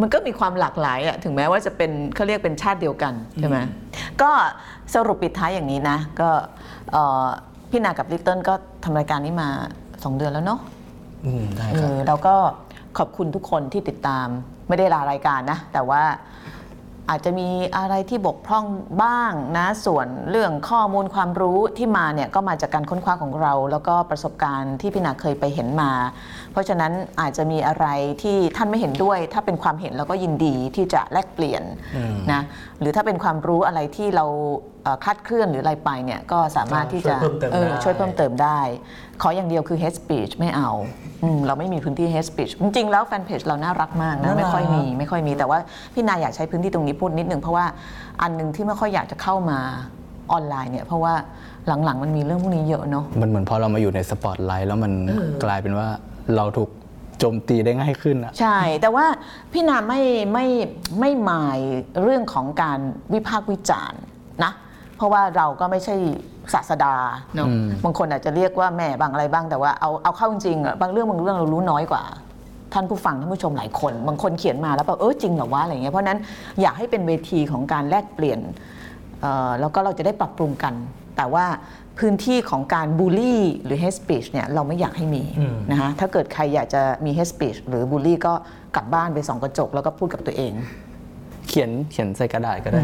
มันก็มีความหลากหลายอะถึงแม้ว่าจะเป็นเขาเรียกเป็นชาติเดียวกันใช่ไหมก็ สรุปปิดท้ายอย่างนี้นะ ก็เอ่อพี่นากับลิตเติ้ลก็ทำรายการนี้มา 2 เดือนแล้วเนาะอืมได้เอครับอแล้วก็ขอบคุณทุกคนที่ติดตามไม่ได้ลารายการนะ แต่ว่าอาจจะมีอะไรที่บกพร่องบ้างนะ ส่วนเรื่องข้อมูลความรู้ที่มาเนี่ยก็มาจากการค้นคว้าของเรา แล้วก็ประสบการณ์ที่พี่นาเคยไปเห็นมาเพราะฉะนั้นอาจจะมีอะไรที่ท่านไม่เห็นด้วย ถ้าเป็นความเห็นเราก็ยินดีที่จะแลกเปลี่ยนนะหรือถ้าเป็นความรู้อะไรที่เราเอ่อคลาดเคลื่อนหรืออะไรไปเนี่ยก็สามารถที่จะช่วยเพิ่มเติมเออได้ช่วยเพิ่มเติมได้ ขออย่างเดียวคือ hate speech ไม่เอาอืมเราไม่มีพื้นที่ hate speech จริงๆแล้วแฟนเพจเราน่ารักมากนะน่ารักไม่ค่อยมีไม่ค่อยมีแต่ว่าพี่นายอยากใช้พื้นที่ตรงนี้พูดนิดนึงเพราะว่าอันหนึงที่ไม่ค่อยอยากจะเข้ามาออนไลน์เนี่ยเพราะว่าหลังๆ มันมีเรื่องพวกนี้เยอะเนาะมันเหมือนพอเรามาอยู่ในสปอตไลท์แล้วมันกลายเป็นว่า เราถูกโจมตีได้ง่ายขึ้นอะ ใช่ แต่ว่าพี่นาไม่ไม่ไม่หมายเรื่องของการวิพากษ์วิจารณ์นะ เพราะว่าเราก็ไม่ใช่ศาสดาเนาะบางคนอาจจะเรียกว่าแม่บางอะไรบ้างแต่ว่าเอาเอาเข้าจริงๆอะบางเรื่องบางเรื่องเรารู้น้อยกว่า ท่านผู้ฟังท่านผู้ชมหลายคน บางคนเขียนมาแล้วแบบเออจริงเหรอวะอะไรเงี้ยเพราะฉะนั้นอยากให้เป็นเวทีของการแลกเปลี่ยนเอ่อแล้วก็เราจะได้ปรับปรุงกัน แต่ว่า พื้นที่ของการบูลลี่หรือ hate speech เนี่ยเราไม่อยากให้มีนะคะถ้าเกิดใครอยากจะมี hate speech หรือบูลลี่ก็กลับบ้านไปส่องกระจกแล้วก็พูดกับตัวเอง เขียนเขียนใส่กระดาษก็ได้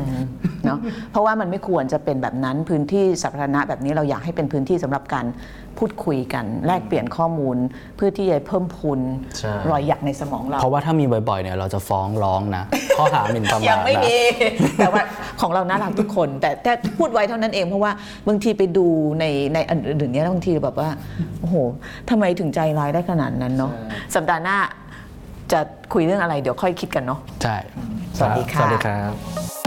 เนาะเพราะว่ามันไม่ควรจะเป็นแบบนั้นพื้นที่สาธารณะแบบนี้เราอยากให้เป็นพื้นที่สำหรับการพูดคุยกัน แลกเปลี่ยนข้อมูล เพื่อที่จะเพิ่มพูนใช่รอยหยักในสมองเรา เพราะว่าถ้ามีบ่อยๆเนี่ยเราจะฟ้องร้องนะ ข้อหาหมิ่นประมาทยังไม่นะมีแต่ว่าของเราน่ารักทุกคน แต่แต่พูดไว้เท่านั้นเองเพราะว่าบางทีไปดูในในอันอื่นๆเนี้ยบางทีแบบว่าโอ้โหทำไมถึงใจร้ายได้ขนาดนั้นเนาะสัปดาห์หน้าจะคุยเรื่องอะไรเดี๋ยวค่อยคิดกันเนาะใช่ สวัสดีค่ะสวัสดีครับ